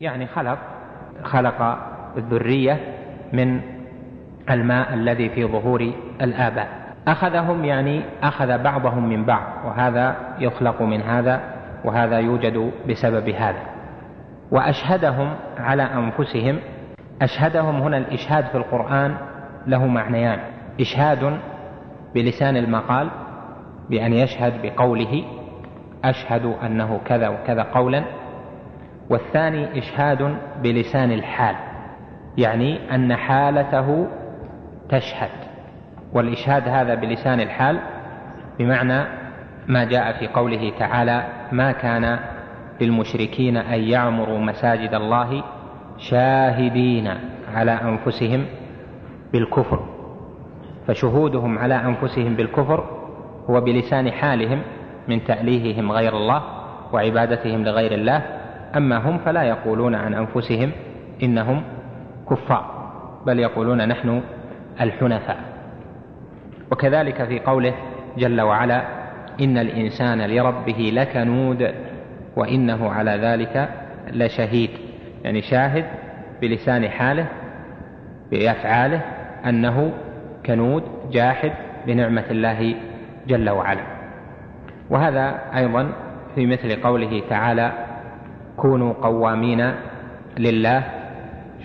يعني خلق خلق الذرية من الماء الذي في ظهور الآباء. أخذهم يعني أخذ بعضهم من بعض وهذا يخلق من هذا وهذا يوجد بسبب هذا. وأشهدهم على أنفسهم أشهدهم هنا الإشهاد في القرآن له معنيان. إشهاد بلسان المقال بأن يشهد بقوله أشهد أنه كذا وكذا قولا والثاني إشهاد بلسان الحال يعني أن حالته تشهد والإشهاد هذا بلسان الحال بمعنى ما جاء في قوله تعالى ما كان للمشركين أن يعمروا مساجد الله شاهدين على أنفسهم بالكفر فشهودهم على أنفسهم بالكفر هو بلسان حالهم من تأليههم غير الله وعبادتهم لغير الله أما هم فلا يقولون عن أنفسهم إنهم كفار بل يقولون نحن الحنفاء. وكذلك في قوله جل وعلا إن الإنسان لربه لكنود وإنه على ذلك لشهيد. يعني شاهد بلسان حاله بأفعاله أنه كنود جاحد بنعمة الله جل وعلا. وهذا أيضا في مثل قوله تعالى كونوا قوامين لله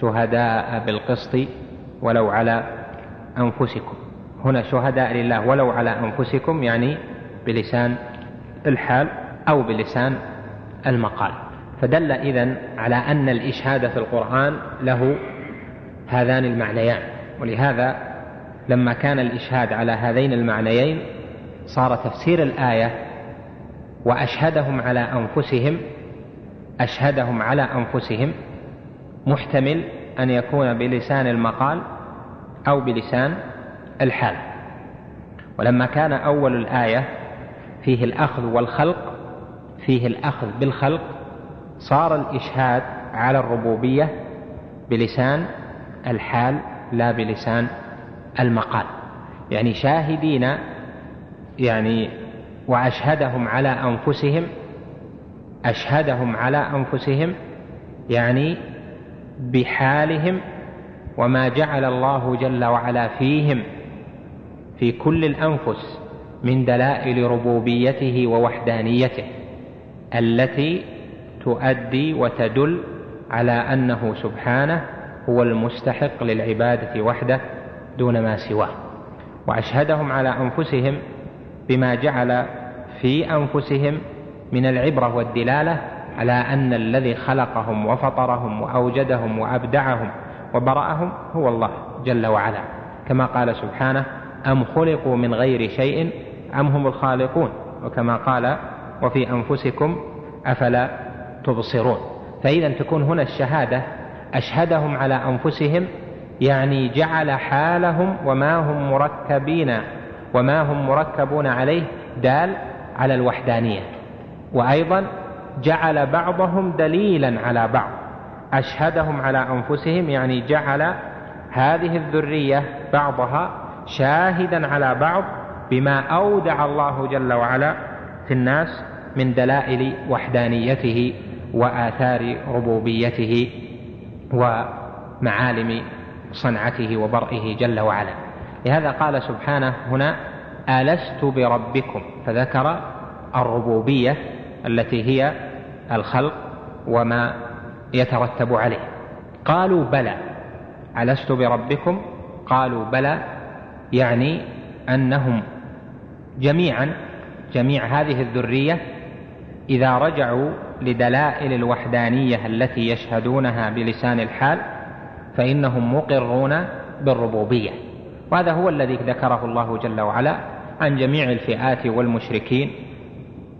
شهداء بالقسط ولو على أنفسكم. هنا شهداء لله ولو على أنفسكم يعني بلسان الحال أو بلسان المقال. فدل إذن على أن الإشهاد في القرآن له هذان المعنيان ولهذا لما كان الإشهاد على هذين المعنيين صار تفسير الآية وأشهدهم على أنفسهم أشهدهم على أنفسهم محتمل أن يكون بلسان المقال أو بلسان الحال. ولما كان أول الآية فيه الأخذ والخلق فيه الأخذ بالخلق صار الإشهاد على الربوبية بلسان الحال لا بلسان المقال. يعني شاهدين يعني وأشهدهم على أنفسهم أشهدهم على أنفسهم يعني بحالهم وما جعل الله جل وعلا فيهم في كل الأنفس من دلائل ربوبيته ووحدانيته التي تؤدي وتدل على أنه سبحانه هو المستحق للعبادة وحده دون ما سواه. وأشهدهم على أنفسهم بما جعل في أنفسهم من العبرة والدلالة على أن الذي خلقهم وفطرهم وأوجدهم وأبدعهم وبرأهم هو الله جل وعلا. كما قال سبحانه أم خلقوا من غير شيء أم هم الخالقون؟ وكما قال وفي أنفسكم أفلا تبصرون. فإذا تكون هنا الشهادة أشهدهم على أنفسهم يعني جعل حالهم وما هم مركبين وما هم مركبون عليه دال على الوحدانية. وأيضا جعل بعضهم دليلا على بعض أشهدهم على أنفسهم يعني جعل هذه الذرية بعضها شاهدا على بعض بما أودع الله جل وعلا في الناس من دلائل وحدانيته وآثار ربوبيته ومعالم صنعته وبرئه جل وعلا. لهذا قال سبحانه هنا ألست بربكم؟ فذكر الربوبية التي هي الخلق وما يترتب عليه. قالوا بلى. ألست بربكم؟ قالوا بلى. يعني أنهم جميعا جميع هذه الذرية إذا رجعوا لدلائل الوحدانية التي يشهدونها بلسان الحال فإنهم مقرون بالربوبية. وهذا هو الذي ذكره الله جل وعلا عن جميع الفئات والمشركين.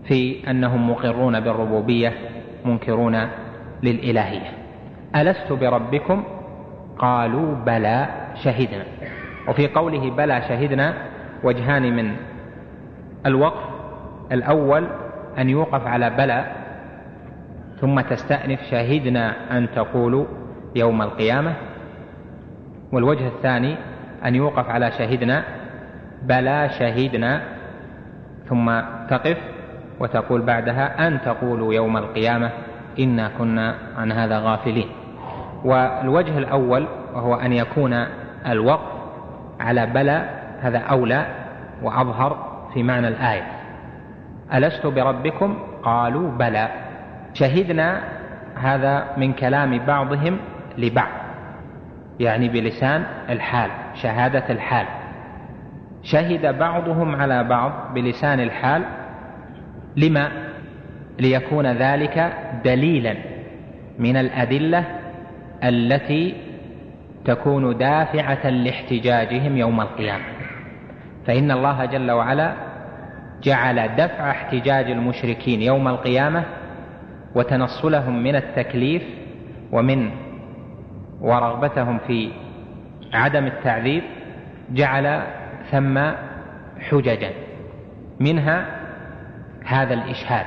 في أنهم مقرون بالربوبية منكرون للإلهية. ألست بربكم؟ قالوا بلى شهدنا. وفي قوله بلى شهدنا وجهان من الوقف الأول أن يوقف على بلى ثم تستأنف شهدنا أن تقولوا يوم القيامة. والوجه الثاني أن يوقف على شهدنا بلى شهدنا ثم تقف. وتقول بعدها أن تقولوا يوم القيامة إنا كنا عن هذا غافلين. والوجه الأول وهو أن يكون الوقف على بلى هذا أولى وأظهر في معنى الآية. ألست بربكم؟ قالوا بلى. شهدنا هذا من كلام بعضهم لبعض يعني بلسان الحال شهادة الحال. شهد بعضهم على بعض بلسان الحال لما ليكون ذلك دليلا من الأدلة التي تكون دافعة لاحتجاجهم يوم القيامة. فإن الله جل وعلا جعل دفع احتجاج المشركين يوم القيامة وتنصلهم من التكليف ومن ورغبتهم في عدم التعذيب جعل ثم حججا. منها هذا الإشهاد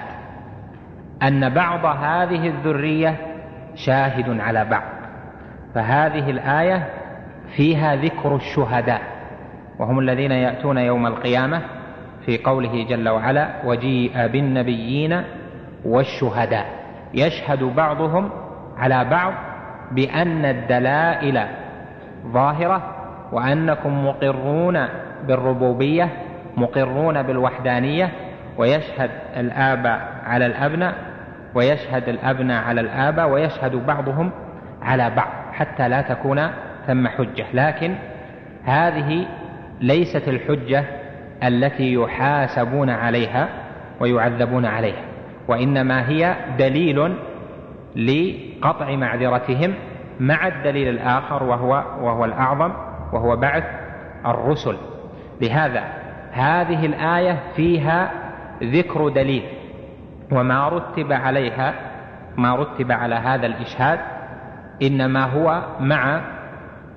أن بعض هذه الذرية شاهد على بعض فهذه الآية فيها ذكر الشهداء وهم الذين يأتون يوم القيامة في قوله جل وعلا وجيء بالنبيين والشهداء يشهد بعضهم على بعض بأن الدلائل ظاهرة وأنكم مقرون بالربوبية مقرون بالوحدانية ويشهد الآباء على الأبناء ويشهد الأبناء على الآباء ويشهد بعضهم على بعض حتى لا تكون ثم حجة. لكن هذه ليست الحجة التي يحاسبون عليها ويعذبون عليها وإنما هي دليل لقطع معذرتهم مع الدليل الآخر وهو وهو الأعظم وهو بعث الرسل. لهذا هذه الآية فيها ذكر دليل وما رتب عليها ما رتب على هذا الإشهاد إنما هو مع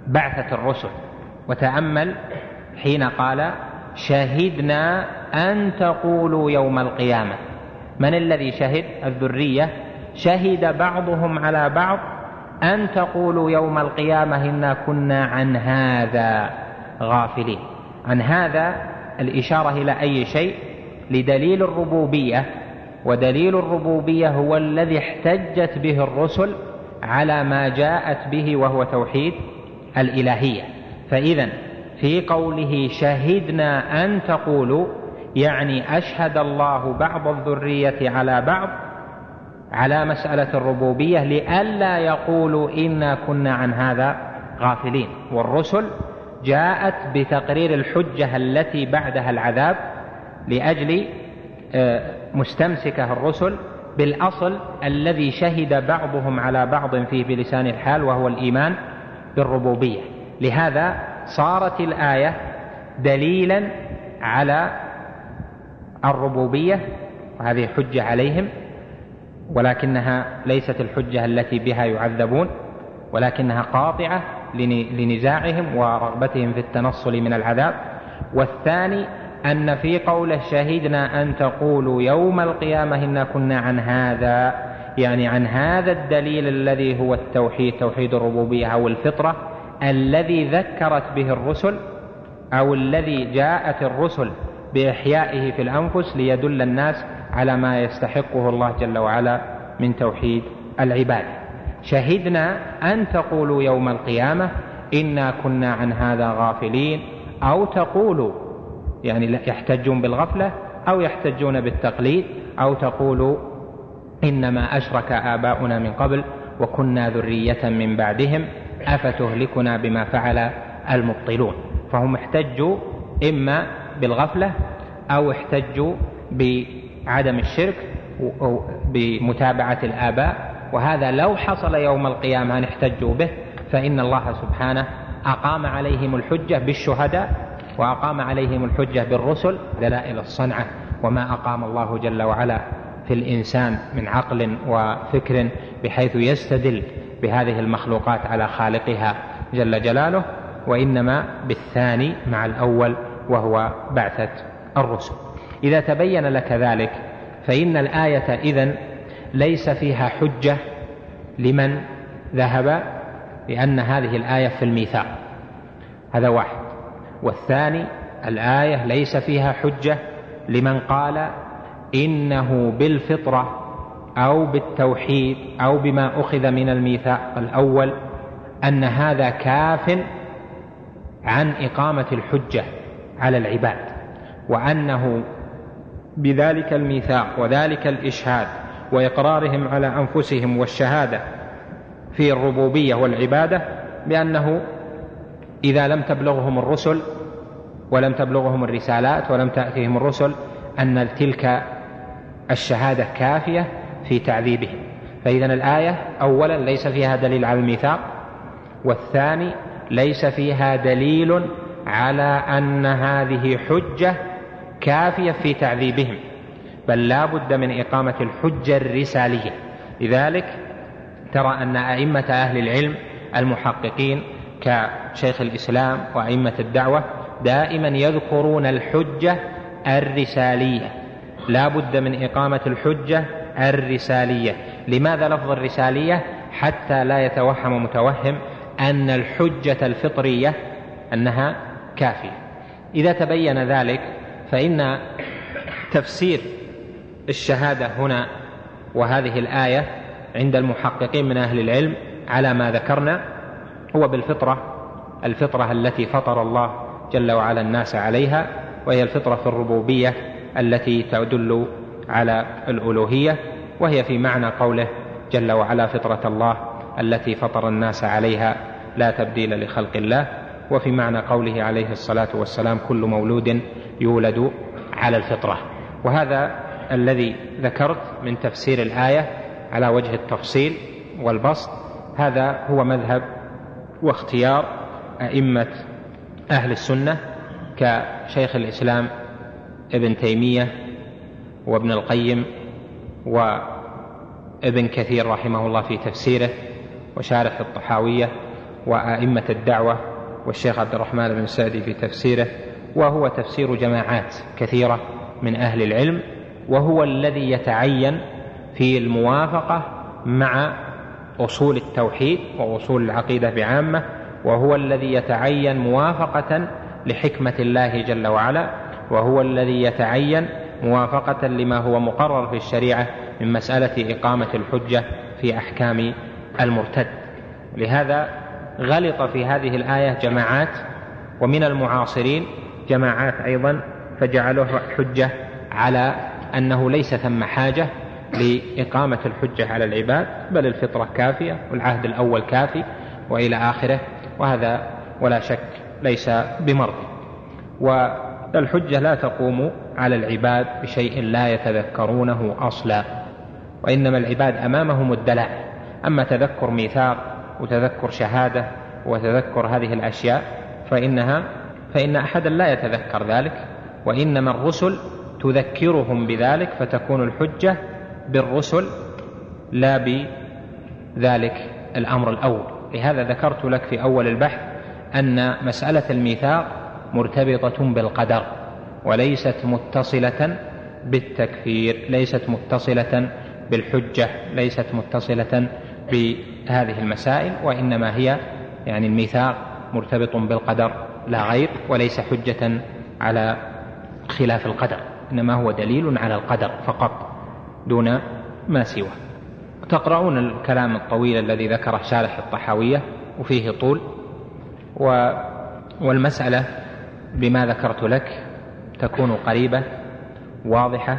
بعثة الرسل. وتأمل حين قال شهدنا أن تقولوا يوم القيامة. من الذي شهد؟ الذرية. شهد بعضهم على بعض أن تقولوا يوم القيامة إنا كنا عن هذا غافلين. عن هذا الإشارة إلى أي شيء؟ لدليل الربوبية ودليل الربوبية هو الذي احتجت به الرسل على ما جاءت به وهو توحيد الإلهية. فإذا في قوله شهدنا أن تقولوا يعني أشهد الله بعض الذرية على بعض على مسألة الربوبية لئلا يقولوا إنا كنا عن هذا غافلين. والرسل جاءت بتقرير الحجة التي بعدها العذاب لأجل آه، مستمسكه الرسل بالأصل الذي شهد بعضهم على بعض فيه بلسان الحال وهو الإيمان بالربوبية. لهذا صارت الآية دليلا على الربوبية وهذه حجة عليهم ولكنها ليست الحجة التي بها يعذبون ولكنها قاطعة لنزاعهم ورغبتهم في التنصل من العذاب. والثاني أن في قوله شهدنا أن تقولوا يوم القيامة إنا كنا عن هذا يعني عن هذا الدليل الذي هو التوحيد توحيد الربوبية أو الفطرة الذي ذكرت به الرسل أو الذي جاءت الرسل بإحيائه في الأنفس ليدل الناس على ما يستحقه الله جل وعلا من توحيد العبادة. شهدنا أن تقولوا يوم القيامة إنا كنا عن هذا غافلين أو تقولوا يعني يحتجون بالغفلة أو يحتجون بالتقليد أو تقولوا إنما أشرك آباؤنا من قبل وكنا ذرية من بعدهم أفتهلكنا بما فعل المبطلون. فهم احتجوا إما بالغفلة أو احتجوا بعدم الشرك بمتابعة الآباء. وهذا لو حصل يوم القيامة أن احتجوا به فإن الله سبحانه أقام عليهم الحجة بالشهداء وأقام عليهم الحجة بالرسل دلائل الصنعة وما أقام الله جل وعلا في الإنسان من عقل وفكر بحيث يستدل بهذه المخلوقات على خالقها جل جلاله وإنما بالثاني مع الأول وهو بعثة الرسل. إذا تبين لك ذلك فإن الآية إذن ليس فيها حجة لمن ذهب لأن هذه الآية في الميثاق. هذا واحد. والثاني الآية ليس فيها حجة لمن قال إنه بالفطرة أو بالتوحيد أو بما أخذ من الميثاق. الأول أن هذا كاف عن إقامة الحجة على العباد وأنه بذلك الميثاق وذلك الإشهاد وإقرارهم على أنفسهم والشهادة في الربوبية والعبادة بأنه إذا لم تبلغهم الرسل ولم تبلغهم الرسالات ولم تأتيهم الرسل أن تلك الشهادة كافية في تعذيبهم. فإذا الآية أولا ليس فيها دليل على الميثاق والثاني ليس فيها دليل على أن هذه حجة كافية في تعذيبهم بل لا بد من إقامة الحجة الرسالية. لذلك ترى أن أئمة أهل العلم المحققين كشيخ الإسلام وأئمة الدعوة دائما يذكرون الحجة الرسالية. لا بد من إقامة الحجة الرسالية. لماذا لفظ الرسالية؟ حتى لا يتوهم متوهم أن الحجة الفطرية أنها كافية. إذا تبين ذلك فإن تفسير الشهادة هنا وهذه الآية عند المحققين من أهل العلم على ما ذكرنا هو بالفطرة الفطرة التي فطر الله جل وعلا الناس عليها وهي الفطرة في الربوبية التي تدل على الألوهية وهي في معنى قوله جل وعلا فطرة الله التي فطر الناس عليها لا تبديل لخلق الله وفي معنى قوله عليه الصلاة والسلام كل مولود يولد على الفطرة. وهذا الذي ذكرت من تفسير الآية على وجه التفصيل والبسط هذا هو مذهب واختيار أئمة أهل السنة كشيخ الإسلام ابن تيمية وابن القيم وابن كثير رحمه الله في تفسيره وشارح الطحاوية وأئمة الدعوة والشيخ عبد الرحمن بن سعدي في تفسيره وهو تفسير جماعات كثيرة من أهل العلم وهو الذي يتعين في الموافقة مع أصول التوحيد وأصول العقيدة بعامة وهو الذي يتعين موافقة لحكمة الله جل وعلا وهو الذي يتعين موافقة لما هو مقرر في الشريعة من مسألة إقامة الحجة في أحكام المرتد. لهذا غلط في هذه الآية جماعات ومن المعاصرين جماعات أيضا فجعلوها حجة على أنه ليس ثم حاجة لإقامة الحجة على العباد بل الفطرة كافية والعهد الأول كافي وإلى آخره وهذا ولا شك ليس بمرض. والحجة لا تقوم على العباد بشيء لا يتذكرونه أصلا وإنما العباد أمامهم الدلائل. أما تذكر ميثاق وتذكر شهادة وتذكر هذه الأشياء فإنها فإن أحدا لا يتذكر ذلك وإنما الرسل تذكرهم بذلك فتكون الحجة بالرسل لا بذلك الأمر الأول. لهذا ذكرت لك في أول البحث أن مسألة الميثاق مرتبطة بالقدر وليست متصلة بالتكفير ليست متصلة بالحجة ليست متصلة بهذه المسائل وإنما هي يعني الميثاق مرتبط بالقدر لا غير وليس حجة على خلاف القدر إنما هو دليل على القدر فقط. دون ما سواه. تقرؤون الكلام الطويل الذي ذكره شارح الطحاوية وفيه طول و والمسألة بما ذكرت لك تكون قريبة واضحة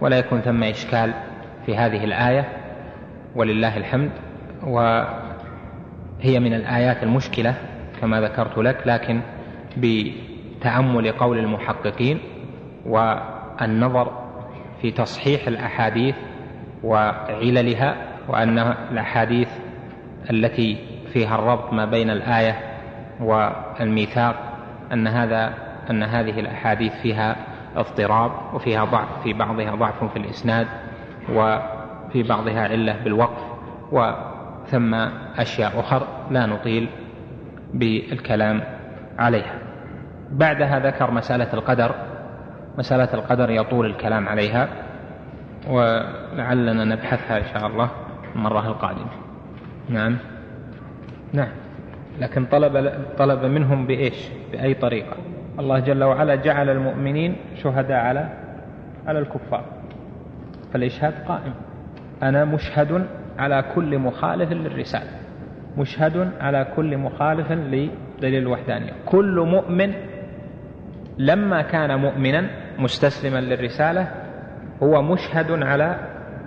ولا يكون ثم إشكال في هذه الآية ولله الحمد وهي من الآيات المشكلة كما ذكرت لك لكن بتأمل قول المحققين والنظر في تصحيح الأحاديث وعللها وأن الأحاديث التي فيها الربط ما بين الآية والميثاق أن هذا أن هذه الأحاديث فيها اضطراب وفيها ضعف في بعضها ضعف في الإسناد وفي بعضها علة بالوقف وثم أشياء أخر لا نطيل بالكلام عليها. بعدها ذكر مسألة القدر مسألة القدر يطول الكلام عليها ولعلنا نبحثها إن شاء الله المرة القادمة. نعم. نعم. لكن طلب طلب منهم بإيش؟ بأي طريقة؟ الله جل وعلا جعل المؤمنين شهداء على على الكفار. فالإشهاد قائم. أنا مشهد على كل مخالف للرسالة. مشهد على كل مخالف لدليل الوحدانية. كل مؤمن لما كان مؤمنا مستسلما للرسالة هو مشهد على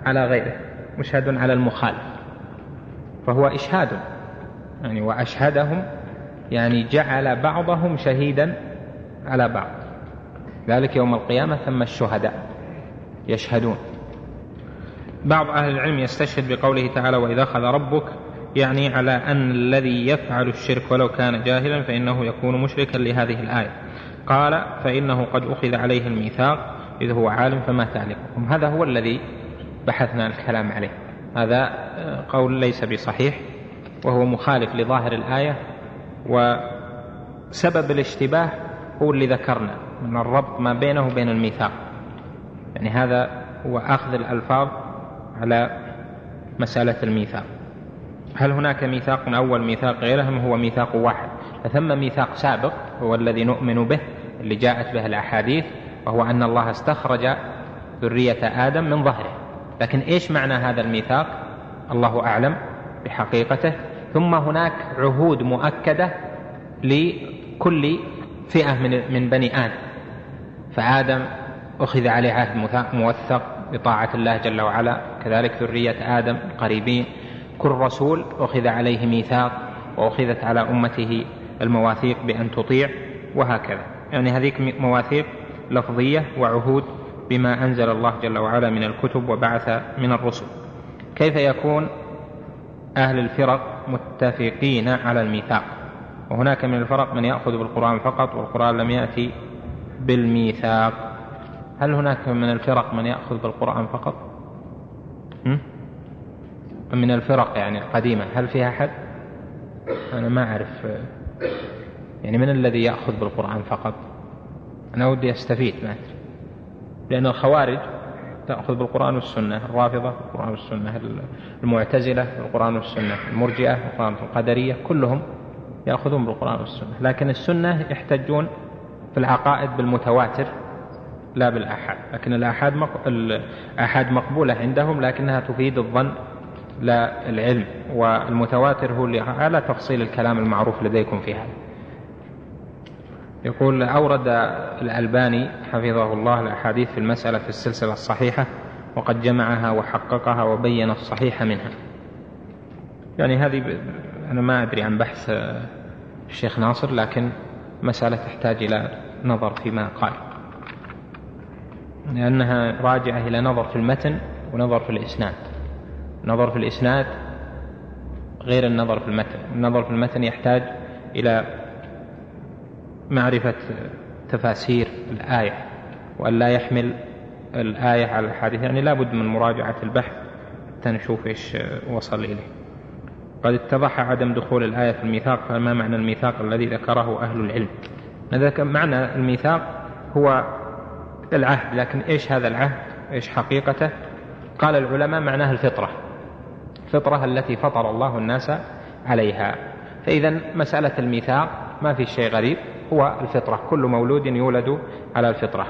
على غيره مشهد على المخالف فهو إشهاد يعني وأشهدهم يعني جعل بعضهم شهيدا على بعض. ذلك يوم القيامة ثم الشهداء يشهدون. بعض أهل العلم يستشهد بقوله تعالى وإذا أخذ ربك يعني على أن الذي يفعل الشرك ولو كان جاهلا فإنه يكون مشركا لهذه الآية. قال فإنه قد أخذ عليه الميثاق إذ هو عالم فما تعلمكم هذا هو الذي بحثنا الكلام عليه. هذا قول ليس بصحيح وهو مخالف لظاهر الآية وسبب الاشتباه هو اللي ذكرنا من الربط ما بينه وبين الميثاق. يعني هذا هو أخذ الألفاظ على مسألة الميثاق. هل هناك ميثاق أول ميثاق غيره أم هو ميثاق واحد. فثم ميثاق سابق هو الذي نؤمن به اللي جاءت به الأحاديث وهو أن الله استخرج ذرية آدم من ظهره. لكن إيش معنى هذا الميثاق؟ الله أعلم بحقيقته. ثم هناك عهود مؤكدة لكل فئة من من بني آدم. فآدم أخذ عليه عهد موثق بطاعة الله جل وعلا. كذلك ذرية آدم قريبين. كل رسول أخذ عليه ميثاق وأخذت على أمته المواثيق بأن تطيع وهكذا. يعني هذه مواثيق لفظية وعهود بما أنزل الله جل وعلا من الكتب وبعث من الرسل. كيف يكون أهل الفرق متفقين على الميثاق؟ وهناك من الفرق من يأخذ بالقرآن فقط والقرآن لم يأتي بالميثاق. هل هناك من الفرق من يأخذ بالقرآن فقط؟ من الفرق يعني القديمة هل فيها أحد؟ أنا ما أعرف. يعني من الذي يأخذ بالقرآن فقط؟ أنا ودي أستفيد ما أدري. لأن الخوارج تأخذ بالقرآن والسنة الرافضة بالقرآن والسنة المعتزلة بالقرآن والسنة المرجئة بالقرآن القدرية كلهم يأخذون بالقرآن والسنة. لكن السنة يحتجون في العقائد بالمتواتر لا بالآحاد. لكن الآحاد الآحاد مقبولة عندهم لكنها تفيد الظن لا العلم والمتواتر هو اللي على تفصيل الكلام المعروف لديكم في هذا. يقول أورد الألباني حفظه الله الأحاديث في المسألة في السلسلة الصحيحة وقد جمعها وحققها وبين الصحيح منها. يعني هذه أنا ما أدري عن بحث الشيخ ناصر لكن مسألة تحتاج إلى نظر فيما قال. لأنها راجعة إلى نظر في المتن ونظر في الإسناد. نظر في الإسناد غير النظر في المتن. النظر في المتن يحتاج إلى معرفة تفاسير الآية وأن لا يحمل الآية على الحديث. يعني لا بد من مراجعة البحث حتى نشوف إيش وصل إليه. قد اتضح عدم دخول الآية في الميثاق فما معنى الميثاق الذي ذكره أهل العلم؟ معنى الميثاق هو العهد لكن إيش هذا العهد؟ إيش حقيقته؟ قال العلماء معناه الفطرة. الفطرة التي فطر الله الناس عليها. فإذا مسألة الميثاق ما في شيء غريب هو الفطرة. كل مولود يولد على الفطرة.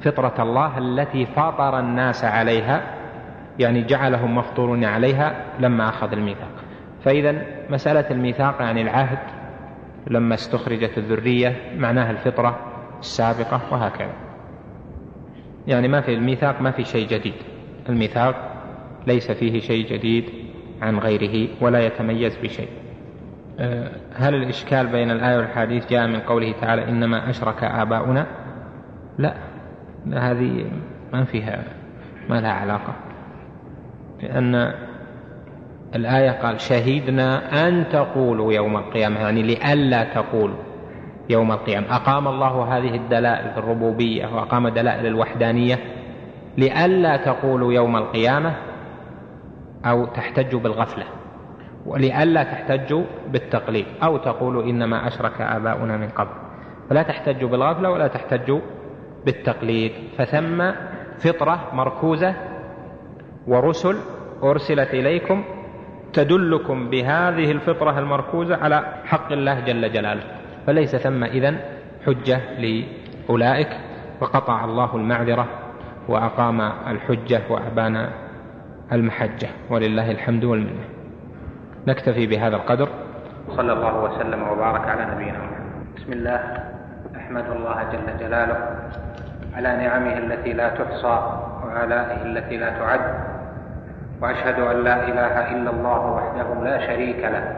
فطرة الله التي فطر الناس عليها يعني جعلهم مفطورون عليها لما أخذ الميثاق. فإذا مسألة الميثاق يعني العهد لما استخرجت الذرية معناها الفطرة السابقة وهكذا. يعني ما في الميثاق ما في شيء جديد. الميثاق ليس فيه شيء جديد عن غيره ولا يتميز بشيء. أه، هل الإشكال بين الآية والحديث جاء من قوله تعالى إنما أشرك آباؤنا؟ لا هذه ما فيها ما لها علاقة. لأن الآية قال شهدنا أن تقولوا يوم القيامة يعني لئلا تقولوا يوم القيامة. أقام الله هذه الدلائل الربوبية وأقام دلائل الوحدانية لئلا تقولوا يوم القيامة؟ أو تحتجوا بالغفلة ولئلا تحتجوا بالتقليد أو تقولوا إنما أشرك آباؤنا من قبل. فلا تحتجوا بالغفلة ولا تحتجوا بالتقليد. فثم فطرة مركوزة ورسل أرسلت إليكم تدلكم بهذه الفطرة المركوزة على حق الله جل جلاله. فليس ثم إذن حجة لأولئك وقطع الله المعذرة وأقام الحجة وأبان المحجة ولله الحمد والمنة. نكتفي بهذا القدر. صلى الله وسلم وبارك على نبينا محمد. بسم الله. أحمد الله جل جلاله على نعمه التي لا تحصى وآلائه التي لا تعد. وأشهد أن لا إله إلا الله وحده لا شريك له.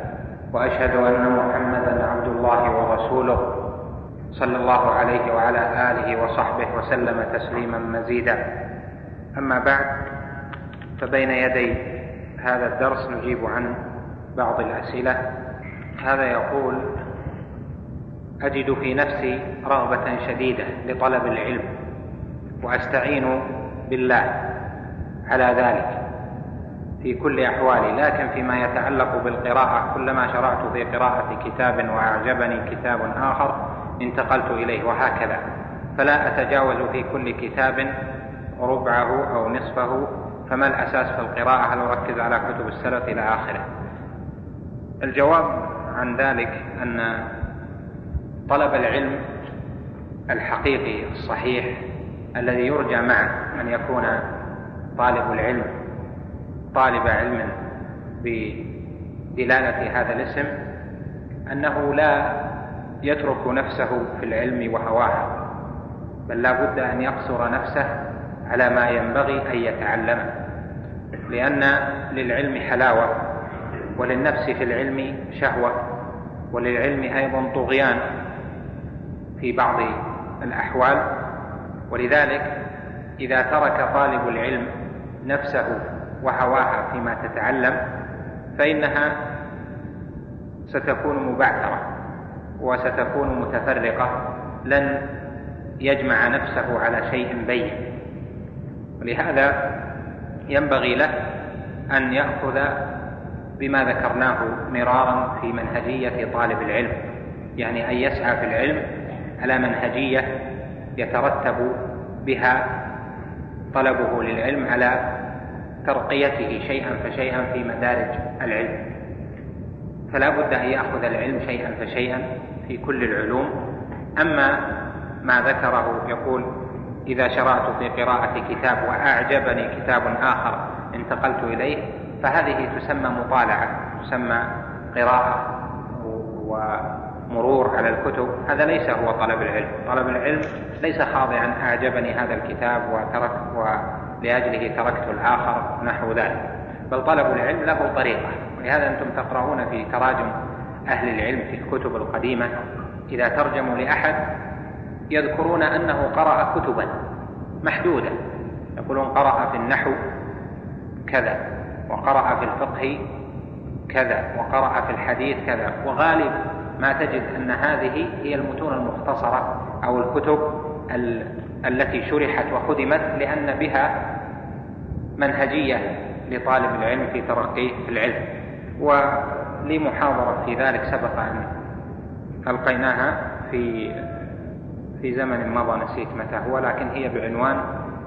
وأشهد أن محمدا عبد الله ورسوله صلى الله عليه وعلى آله وصحبه وسلم تسليما مزيدا. أما بعد فبين يدي هذا الدرس نجيب عن بعض الأسئلة. هذا يقول أجد في نفسي رغبة شديدة لطلب العلم وأستعين بالله على ذلك في كل أحوالي لكن فيما يتعلق بالقراءة كلما شرعت في قراءة كتاب وأعجبني كتاب آخر انتقلت إليه وهكذا. فلا أتجاوز في كل كتاب ربعه أو نصفه فما الأساس في القراءة؟ هل أركز على كتب السلف إلى آخره؟ الجواب عن ذلك أن طلب العلم الحقيقي الصحيح الذي يرجى معه أن يكون طالب العلم طالب علم بدلالة هذا الاسم أنه لا يترك نفسه في العلم وهواها بل لا بد أن يقصر نفسه على ما ينبغي أن يتعلمه. لأن للعلم حلاوة وللنفس في العلم شهوة وللعلم أيضا طغيان في بعض الأحوال. ولذلك إذا ترك طالب العلم نفسه وهواها فيما تتعلم فإنها ستكون مبعثرة وستكون متفرقة لن يجمع نفسه على شيء بين. ولهذا ينبغي له أن يأخذ بما ذكرناه مرارا في منهجية طالب العلم يعني أن يسعى في العلم على منهجية يترتب بها طلبه للعلم على ترقيته شيئا فشيئا في مدارج العلم. فلا بد أن يأخذ العلم شيئا فشيئا في كل العلوم. أما ما ذكره يقول إذا شرعت في قراءة كتاب وأعجبني كتاب آخر انتقلت إليه فهذه تسمى مطالعة تسمى قراءة ومرور على الكتب. هذا ليس هو طلب العلم. طلب العلم ليس خاضعا أعجبني هذا الكتاب وترك ولأجله تركت الآخر نحو ذلك. بل طلب العلم له طريقة. ولهذا أنتم تقرؤون في تراجم أهل العلم في الكتب القديمة. إذا ترجموا لأحد يذكرون أنه قرأ كتبا محدودة. يقولون قرأ في النحو كذا وقرأ في الفقه كذا وقرأ في الحديث كذا. وغالب ما تجد أن هذه هي المتون المختصرة أو الكتب التي شرحت وخدمت لأن بها منهجية لطالب العلم في ترقيه في العلم. ولي محاضرة في ذلك سبق أن ألقيناها في في زمن مضى نسيت متى هو لكن هي بعنوان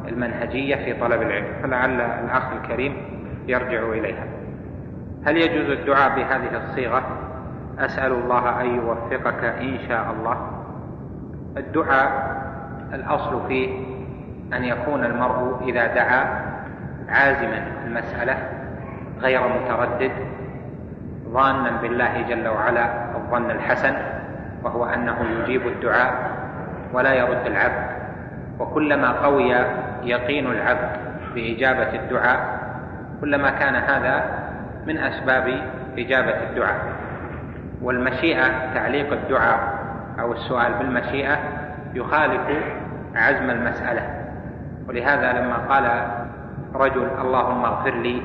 المنهجية في طلب العلم. فلعل الأخ الكريم يرجع إليها. هل يجوز الدعاء بهذه الصيغة؟ أسأل الله أن يوفقك إن شاء الله. الدعاء الأصل فيه أن يكون المرء إذا دعا عازما المسألة غير متردد ظانا بالله جل وعلا الظن الحسن وهو أنه يجيب الدعاء ولا يرد العبد. وكلما قوي يقين العبد بإجابة الدعاء كلما كان هذا من أسباب إجابة الدعاء. والمشيئة تعليق الدعاء أو السؤال بالمشيئة يخالف عزم المسألة. ولهذا لما قال رجل اللهم اغفر لي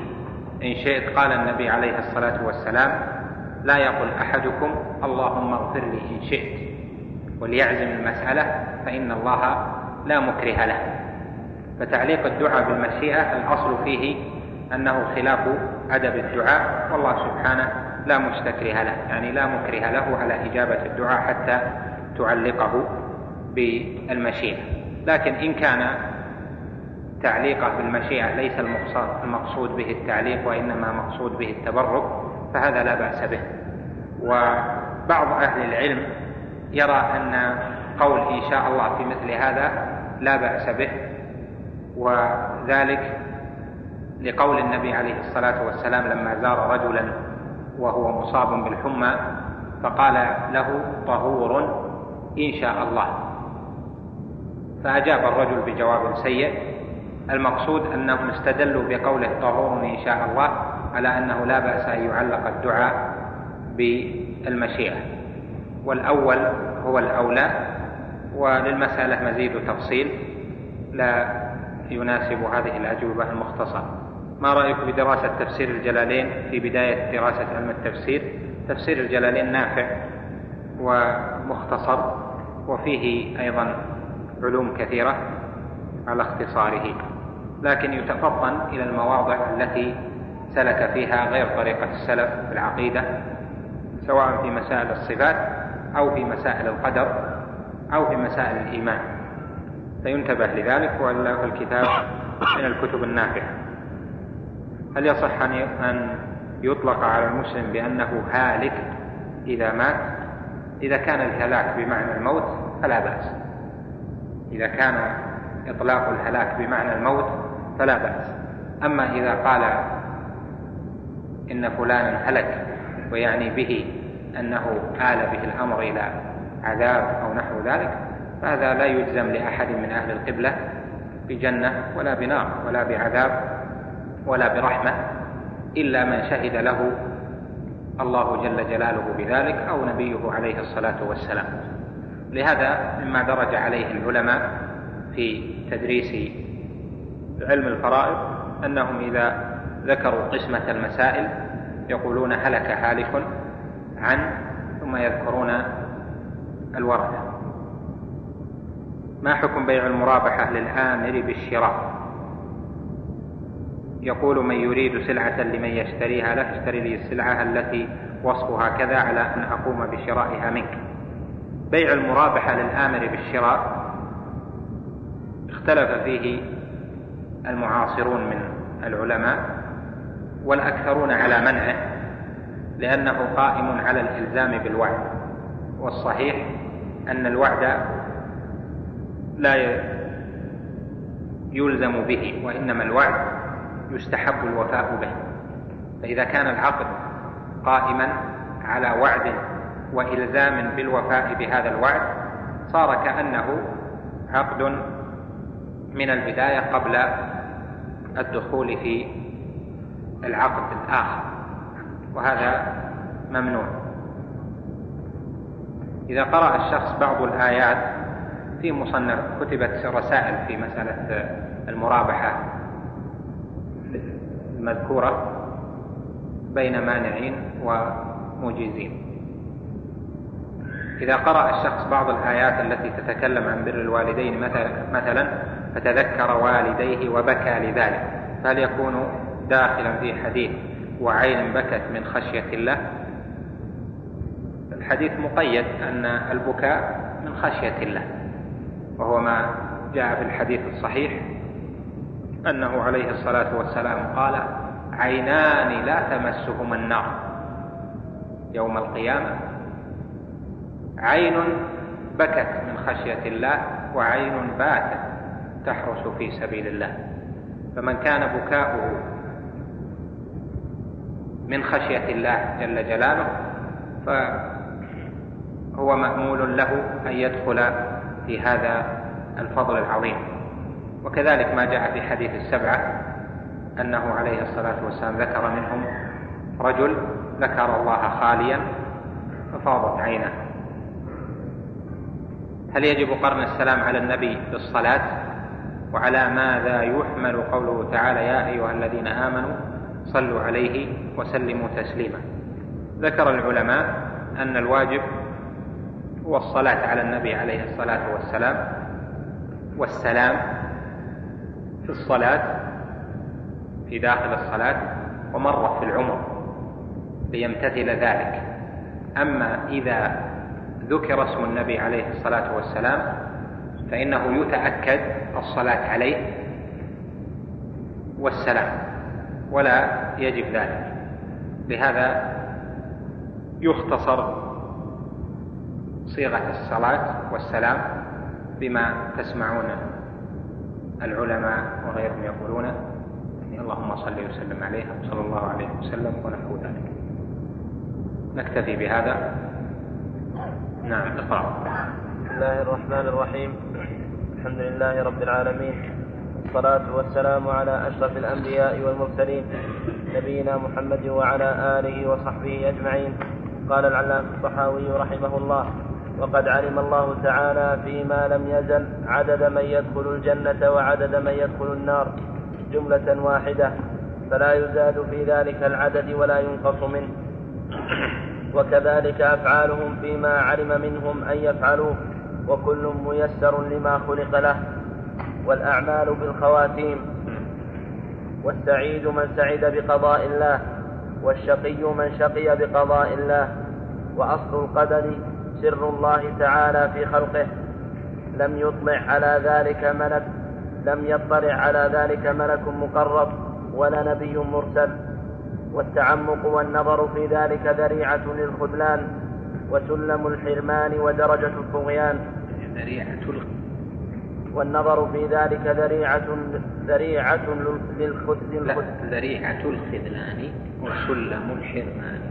إن شئت قال النبي عليه الصلاة والسلام لا يقل أحدكم اللهم اغفر لي إن شئت. وليعزم المسألة فإن الله لا مكره له. فتعليق الدعاء بالمشيئة الأصل فيه أنه خلاف أدب الدعاء والله سبحانه لا مستكره له يعني لا مكره له على إجابة الدعاء حتى تعلقه بالمشيئة. لكن إن كان تعليقه بالمشيئة ليس المقصود به التعليق وإنما مقصود به التبرك فهذا لا بأس به. وبعض أهل العلم يرى أن قول إن شاء الله في مثل هذا لا بأس به وذلك لقول النبي عليه الصلاة والسلام لما زار رجلا وهو مصاب بالحمى فقال له طهور إن شاء الله. فأجاب الرجل بجواب سيء المقصود أنهم استدلوا بقوله طهور إن شاء الله على أنه لا بأس أن يعلق الدعاء بالمشيئة. والأول هو الأولى وللمسألة مزيد تفصيل لا يناسب هذه الأجوبة المختصرة. ما رأيك بدراسة تفسير الجلالين في بداية دراسة علم التفسير؟ تفسير الجلالين نافع ومختصر وفيه أيضا علوم كثيرة على اختصاره لكن يتفطن إلى المواضع التي سلك فيها غير طريقة السلف في العقيدة سواء في مسائل الصفات أو في مسائل القدر أو في مسائل الإيمان. فينتبه لذلك وإلا الكتاب من الكتب النافعة. هل يصح أن يطلق على المسلم بأنه هالك إذا مات؟ إذا كان الهلاك بمعنى الموت فلا بأس. إذا كان إطلاق الهلاك بمعنى الموت فلا بأس. أما إذا قال إن فلانا هلك ويعني به أنه آل به الأمر إلى عذاب أو نحو ذلك فهذا لا يجزم لأحد من أهل القبلة بجنة ولا بنار ولا بعذاب ولا برحمة إلا من شهد له الله جل جلاله بذلك أو نبيه عليه الصلاة والسلام. لهذا مما درج عليه العلماء في تدريس علم الفرائض أنهم إذا ذكروا قسمة المسائل يقولون هلك هالك عن ثم يذكرون الورثة. ما حكم بيع المرابحة للآمر بالشراء؟ يقول من يريد سلعة لمن يشتريها له اشتري لي السلعة التي وصفها كذا على أن أقوم بشرائها منك. بيع المرابحة للآمر بالشراء اختلف فيه المعاصرون من العلماء والأكثرون على منعه. لأنه قائم على الإلزام بالوعد. والصحيح أن الوعد لا يلزم به وإنما الوعد يستحب الوفاء به. فإذا كان العقد قائما على وعد وإلزام بالوفاء بهذا الوعد صار كأنه عقد من البداية قبل الدخول في العقد الآخر. وهذا ممنوع. إذا قرأ الشخص بعض الآيات في مصنف كتبت رسائل في مسألة المرابحة المذكورة بين مانعين ومجيزين إذا قرأ الشخص بعض الآيات التي تتكلم عن بر الوالدين مثلا فتذكر والديه وبكى لذلك. فهل يكون داخلا في حديث وعين بكت من خشية الله. الحديث مقيد أن البكاء من خشية الله. وهو ما جاء في الحديث الصحيح أنه عليه الصلاة والسلام قال عينان لا تمسهما النار يوم القيامة. عين بكت من خشية الله وعين باتت تحرس في سبيل الله. فمن كان بكاؤه من خشية الله جل جلاله فهو مأمول له أن يدخل في هذا الفضل العظيم. وكذلك ما جاء في حديث السبعة أنه عليه الصلاة والسلام ذكر منهم رجل ذكر الله خاليا ففاضت عينه هل يجب قرن السلام على النبي بالصلاة؟ وعلى ماذا يحمل قوله تعالى يا أيها الذين آمنوا صلوا عليه وسلموا تسليما. ذكر العلماء أن الواجب هو الصلاة على النبي عليه الصلاة والسلام والسلام في الصلاة في داخل الصلاة ومرة في العمر ليمتثل ذلك. أما إذا ذكر اسم النبي عليه الصلاة والسلام فإنه يتأكد الصلاة عليه والسلام. ولا يجب ذلك. لهذا يختصر صيغة الصلاة والسلام بما تسمعون العلماء وغيرهم يقولون. يعني اللهم صل وسلم عليه صلى الله عليه وسلم ونحو ذلك. نكتفي بهذا. نعم اقرأ. بسم الله الرحمن الرحيم. الحمد لله رب العالمين. والصلاة والسلام على أشرف الأنبياء والمرسلين نبينا محمد وعلى آله وصحبه أجمعين. قال العلامة الطحاوي رحمه الله وقد علم الله تعالى فيما لم يزل عدد من يدخل الجنة وعدد من يدخل النار. جملة واحدة فلا يزاد في ذلك العدد ولا ينقص منه. وكذلك أفعالهم فيما علم منهم أن يفعلوه وكل ميسر لما خلق له. والأعمال بالخواتيم. والسعيد من سعد بقضاء الله والشقي من شقي بقضاء الله وأصل القدر سر الله تعالى في خلقه. لم يطلع على ذلك ملك لم يطلع على ذلك ملك مقرب ولا نبي مرسل. والتعمق والنظر في ذلك ذريعة للخذلان وسلم الحرمان ودرجة الطغيان. ذريعة والنظر في ذلك ذريعة ذريعة للخذلان. ذريعة الخذلان وسلم الحرمان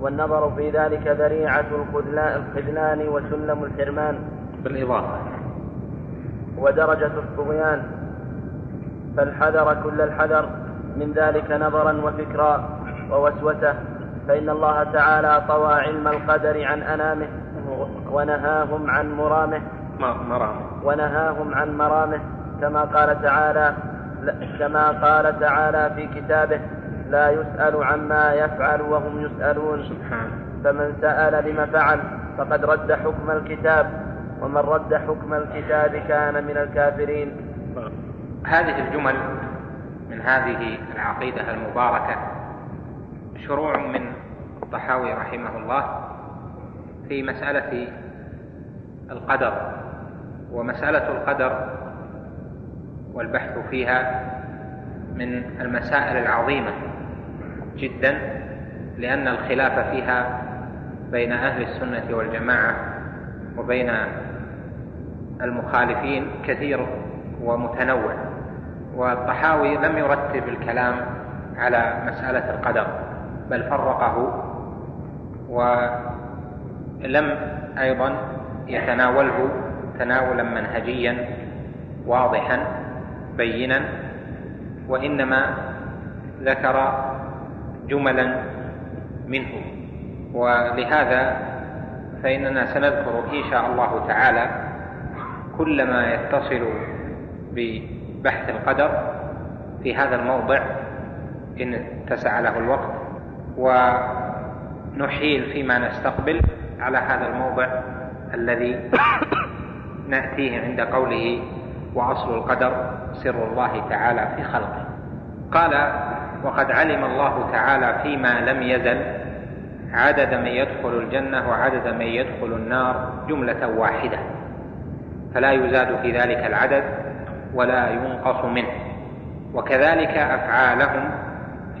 والنظر في ذلك ذريعة الخذلان وسلم الحرمان بالإضافة. ودرجة الطغيان. فالحذر كل الحذر من ذلك نظرا وفكرا ووسوسة. فإن الله تعالى طوى علم القدر عن أنامه ونهاهم عن مرامه. مرامه ونهاهم عن مرامه كما قال تعالى كما قال تعالى في كتابه لا يسأل عما يفعل وهم يسألون. سبحانه فمن سأل لما فعل فقد رد حكم الكتاب ومن رد حكم الكتاب كان من الكافرين. هذه الجمل من هذه العقيدة المباركة شروع من الطحاوي رحمه الله في مسألة القدر. ومسألة القدر والبحث فيها من المسائل العظيمة جدا لأن الخلاف فيها بين أهل السنة والجماعة وبين المخالفين كثير ومتنوع والطحاوي لم يرتب الكلام على مسألة القدر بل فرقه ولم أيضا يتناوله تناولا منهجيا واضحا بينا وإنما ذكر جملا منه. ولهذا فإننا سنذكر إن شاء الله تعالى كل ما يتصل ببحث القدر في هذا الموضع إن اتسع له الوقت ونحيل فيما نستقبل على هذا الموضع الذي نأتيه عند قوله وأصل القدر سر الله تعالى في خلقه. قال وقد علم الله تعالى فيما لم يزل عدد من يدخل الجنة وعدد من يدخل النار جملة واحدة. فلا يزاد في ذلك العدد ولا ينقص منه. وكذلك أفعالهم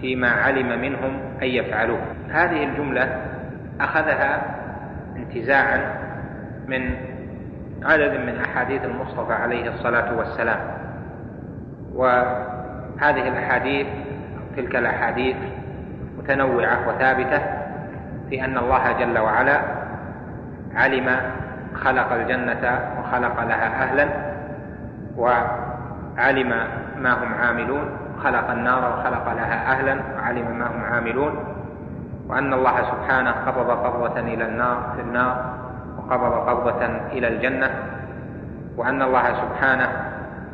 فيما علم منهم أن يفعلوه. هذه الجملة أخذها انتزاعا من عدد من أحاديث المصطفى عليه الصلاة والسلام. وهذه الأحاديث تلك الأحاديث متنوعة وثابتة في أن الله جل وعلا علم خلق الجنة وخلق لها أهلا وعلم ما هم عاملون خلق النار وخلق لها أهلا وعلم ما هم عاملون. وأن الله سبحانه قبض قبضة إلى النار في النار وقبض قبضة إلى الجنة وأن الله سبحانه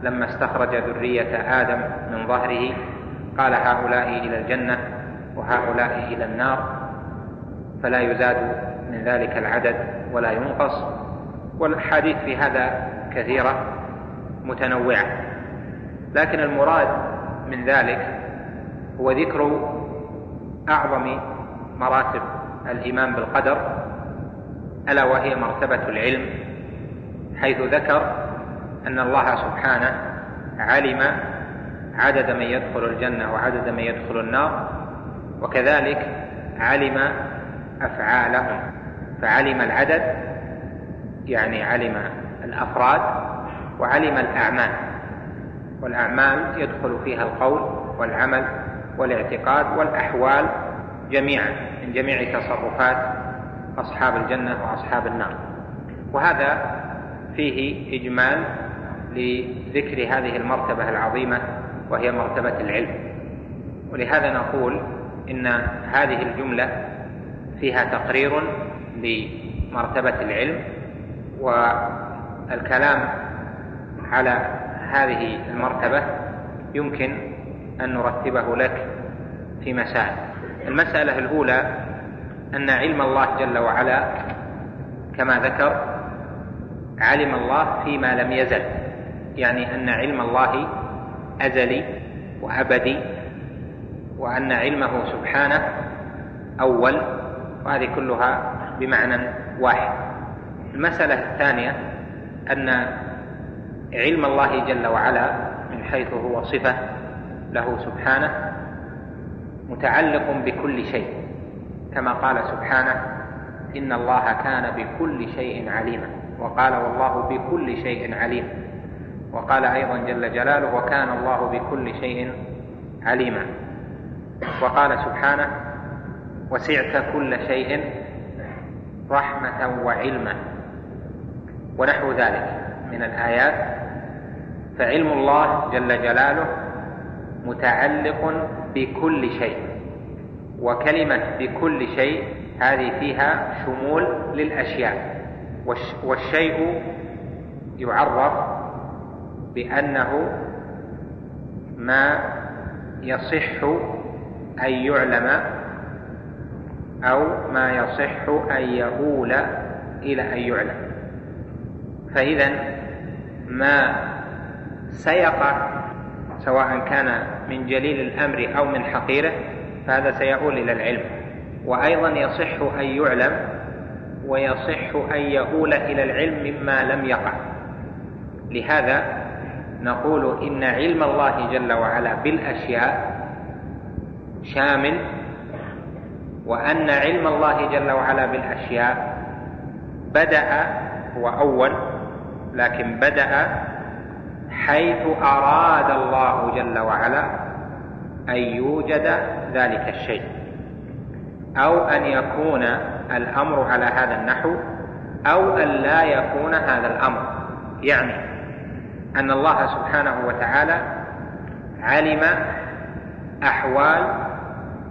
لما استخرج ذرية آدم من ظهره قال هؤلاء إلى الجنة وهؤلاء إلى النار فلا يزاد من ذلك العدد ولا ينقص. والأحاديث في هذا كثيرة متنوعة لكن المراد من ذلك هو ذكر أعظم مراتب الإيمان بالقدر ألا وهي مرتبة العلم حيث ذكر أن الله سبحانه علم عدد من يدخل الجنة وعدد من يدخل النار وكذلك علم أفعالهم فعلم العدد يعني علم الأفراد وعلم الأعمال والأعمال يدخل فيها القول والعمل والاعتقاد والأحوال جميعا من جميع تصرفات أصحاب الجنة وأصحاب النار. وهذا فيه إجمال لذكر هذه المرتبة العظيمة وهي مرتبة العلم. ولهذا نقول إن هذه الجملة فيها تقرير لمرتبة العلم والكلام على هذه المرتبة يمكن أن نرتبه لك في مسائل. المسألة الأولى أن علم الله جل وعلا كما ذكر علم الله فيما لم يزل. يعني أن علم الله أزلي وأبدي وأن علمه سبحانه أول وهذه كلها بمعنى واحد. المسألة الثانية أن علم الله جل وعلا من حيث هو صفة له سبحانه متعلق بكل شيء. كما قال سبحانه إن الله كان بكل شيء عليما وقال والله بكل شيء عليم. وقال أيضا جل جلاله وكان الله بكل شيء عليما. وقال سبحانه وسعت كل شيء رحمة وعلما. ونحو ذلك من الآيات فعلم الله جل جلاله متعلق بكل شيء. وكلمة بكل شيء هذه فيها شمول للأشياء. والشيء يعرف بأنه ما يصح أن يعلم أو ما يصح أن يؤول إلى أن يعلم. فإذا ما سيقع سواء كان من جليل الأمر أو من حقيره فهذا سيؤول إلى العلم. وأيضا يصح أن يعلم ويصح أن يؤول إلى العلم مما لم يقع. لهذا نقول إن علم الله جل وعلا بالأشياء شامل وأن علم الله جل وعلا بالأشياء بدأ هو أول لكن بدأ حيث أراد الله جل وعلا أن يوجد ذلك الشيء. أو أن يكون الأمر على هذا النحو أو أن لا يكون هذا الأمر. يعني أن الله سبحانه وتعالى علم أحوال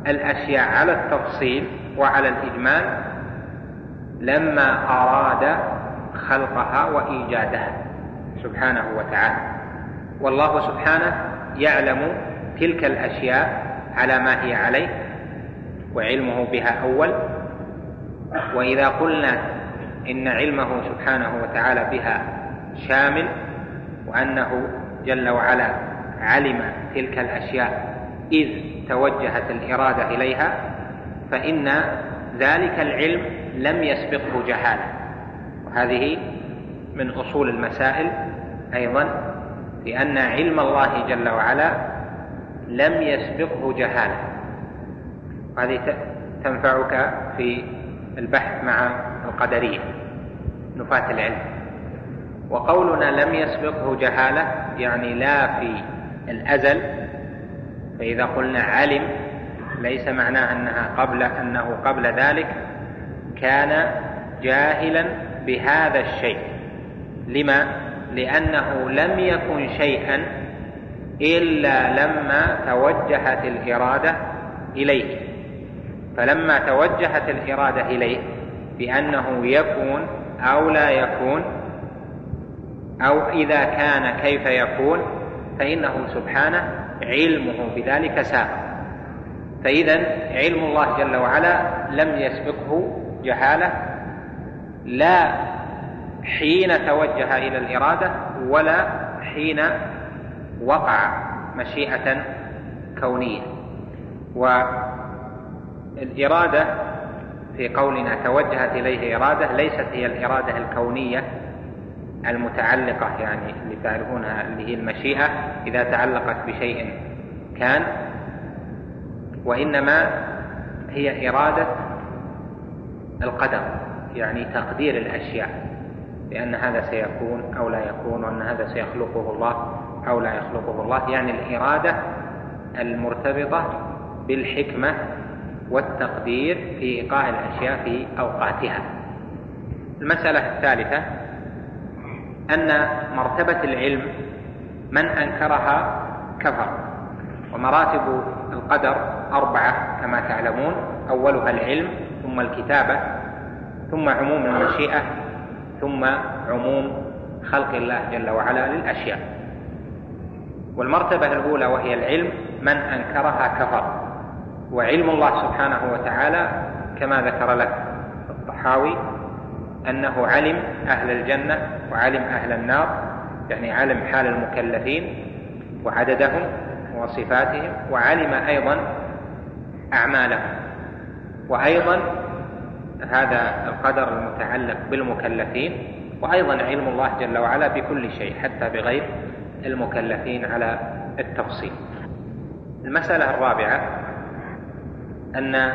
الأشياء على التفصيل وعلى الإجمال لما أراد خلقها وإيجادها سبحانه وتعالى. والله سبحانه يعلم تلك الأشياء على ما هي عليه وعلمه بها أول. وإذا قلنا إن علمه سبحانه وتعالى بها شامل وأنه جل وعلا علم تلك الأشياء إذ توجهت الإرادة إليها فإن ذلك العلم لم يسبقه جهالة. وهذه من أصول المسائل أيضا لأن علم الله جل وعلا لم يسبقه جهالة. هذه تنفعك في البحث مع القدرية نفاة العلم. وقولنا لم يسبقه جهالة يعني لا في الأزل فإذا قلنا علم ليس معناه أنها قبل أنه قبل ذلك كان جاهلا بهذا الشيء. لما؟ لأنه لم يكن شيئا إلا لما توجهت الإرادة إليه. فلما توجهت الإرادة إليه بأنه يكون أو لا يكون أو إذا كان كيف يكون فإنه سبحانه علمه بذلك سابق فإذا علم الله جل وعلا لم يسبقه جهالة لا حين توجه إلى الإرادة ولا حين وقع مشيئة كونية. والإرادة في قولنا توجهت إليه إرادة ليست هي الإرادة الكونية المتعلقة يعني اللي تعرفونها اللي هي المشيئة إذا تعلقت بشيء كان وإنما هي إرادة القدر يعني تقدير الأشياء بأن هذا سيكون أو لا يكون وأن هذا سيخلقه الله أو لا يخلقه الله يعني الإرادة المرتبطة بالحكمة والتقدير في إيقاع الأشياء في أوقاتها. المسألة الثالثة أن مرتبة العلم من أنكرها كفر ومراتب القدر أربعة كما تعلمون أولها العلم ثم الكتابة ثم عموم المشيئة ثم عموم خلق الله جل وعلا للأشياء. والمرتبة الأولى وهي العلم من أنكرها كفر. وعلم الله سبحانه وتعالى كما ذكر لك الطحاوي أنه علم أهل الجنة وعلم أهل النار يعني علم حال المكلفين وعددهم وصفاتهم وعلم أيضا أعمالهم. وأيضا هذا القدر المتعلق بالمكلفين وأيضا علم الله جل وعلا بكل شيء حتى بغير المكلفين على التفصيل. المسألة الرابعة أن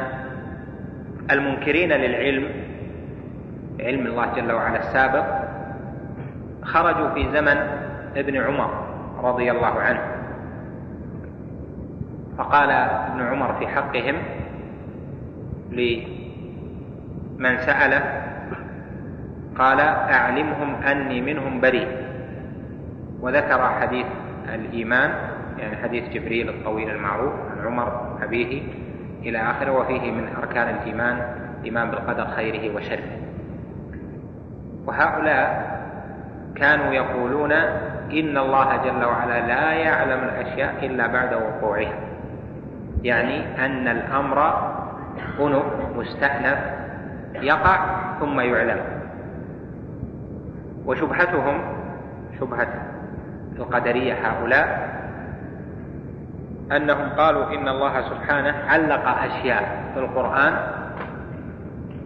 المنكرين للعلم علم الله جل وعلا السابق خرجوا في زمن ابن عمر رضي الله عنه. فقال ابن عمر في حقهم لمن سأله قال أعلمهم أني منهم بريء. وذكر حديث الإيمان يعني حديث جبريل الطويل المعروف عن عمر أبيه إلى آخره وفيه من أركان الإيمان الإيمان بالقدر خيره وشره. وهؤلاء كانوا يقولون إن الله جل وعلا لا يعلم الأشياء إلا بعد وقوعها. يعني أن الأمر أنف مستأنف يقع ثم يعلم. وشبهتهم شبهة القدرية هؤلاء أنهم قالوا إن الله سبحانه علق أشياء في القرآن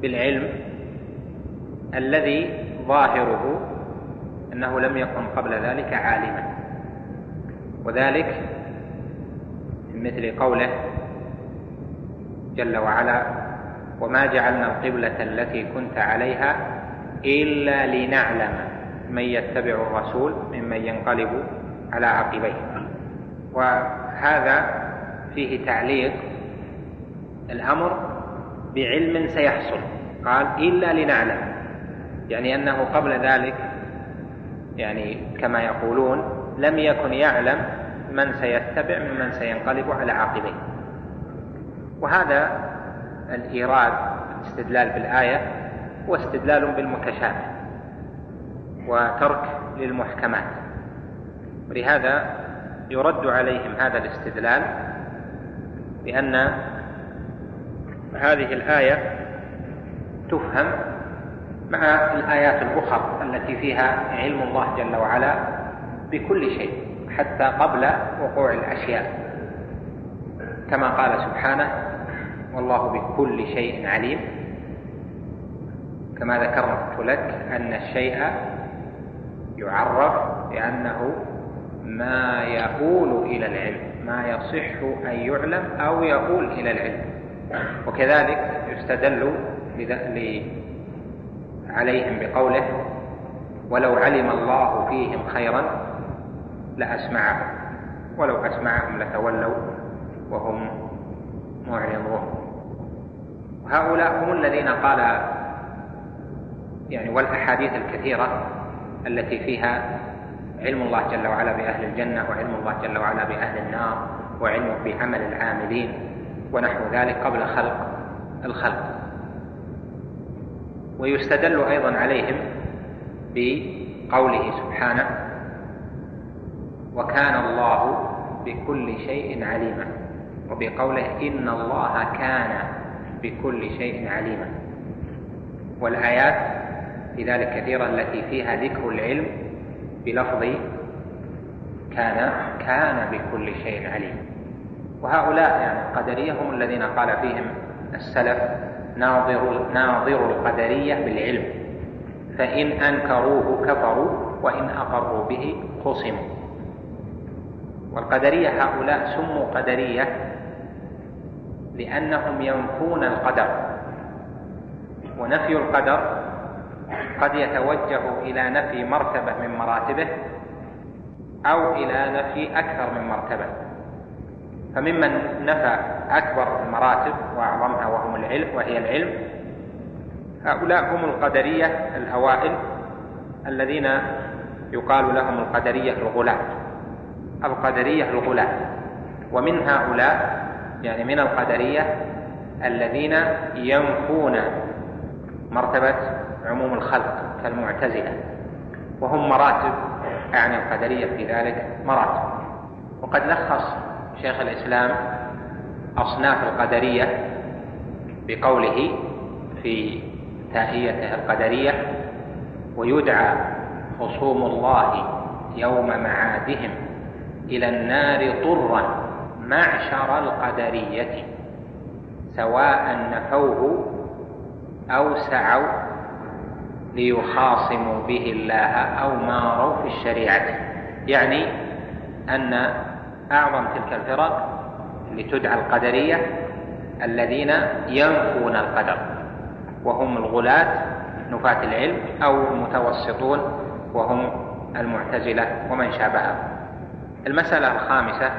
بالعلم الذي ظاهره أنه لم يكن قبل ذلك عالما. وذلك مثل قوله جل وعلا وما جعلنا القبلة التي كنت عليها إلا لنعلم من يتبع الرسول ممن ينقلب على عقبيه. وهذا فيه تعليق الأمر بعلم سيحصل. قال إلا لنعلم. يعني أنه قبل ذلك يعني كما يقولون لم يكن يعلم من سيتبع ممن سينقلب على عقبيه. وهذا الإيراد الاستدلال بالآية هو استدلال بالمتشابه. وترك للمحكمات. ولهذا يرد عليهم هذا الاستدلال بأن هذه الآية تفهم مع الآيات الأخرى التي فيها علم الله جل وعلا بكل شيء حتى قبل وقوع الأشياء. كما قال سبحانه والله بكل شيء عليم كما ذكرت لك أن الشيء يعرف بأنه ما يؤول إلى العلم ما يصح أن يعلم أو يؤول إلى العلم. وكذلك يستدل عليهم بقوله ولو علم الله فيهم خيرا لأسمعهم ولو أسمعهم لتولوا وهم معرضون. وهؤلاء هم الذين قال يعني والأحاديث الكثيرة التي فيها علم الله جل وعلا بأهل الجنة وعلم الله جل وعلا بأهل النار وعلمه بعمل العاملين ونحو ذلك قبل خلق الخلق. ويستدل أيضا عليهم بقوله سبحانه وكان الله بكل شيء عليما. وبقوله إن الله كان بكل شيء عليما. والآيات في ذلك كثيرة التي فيها ذكر العلم بلفظ كان كان بكل شيء عليم. وهؤلاء يعني القدرية هم الذين قال فيهم السلف ناظر ناظر القدرية بالعلم. فإن أنكروه كفروا وإن أقروا به خصموا والقدرية هؤلاء سموا قدرية لأنهم ينفون القدر. ونفي القدر قد يتوجه إلى نفي مرتبة من مراتبه أو إلى نفي أكثر من مرتبة. فممن نفى أكبر المراتب وأعظمها وهم العلم وهي العلم هؤلاء هم القدرية الأوائل الذين يقال لهم القدرية الغلاة. القدرية الغلاة. ومن هؤلاء يعني من القدرية الذين ينفون مرتبة عموم الخلق كالمعتزلة وهم مراتب يعني القدرية في ذلك مراتب. وقد لخص شيخ الإسلام أصناف القدرية بقوله في تائيته القدرية ويدعى خصوم الله يوم معادهم إلى النار طرا معشر القدرية سواء نفوه أو سعوا ليخاصموا به الله أو ماروا في الشريعة. يعني أن أعظم تلك الفرق اللي تدعى القدرية الذين ينفون القدر وهم الغلاة نفاة العلم أو المتوسطون وهم المعتزلة ومن شابههم. المسألة الخامسة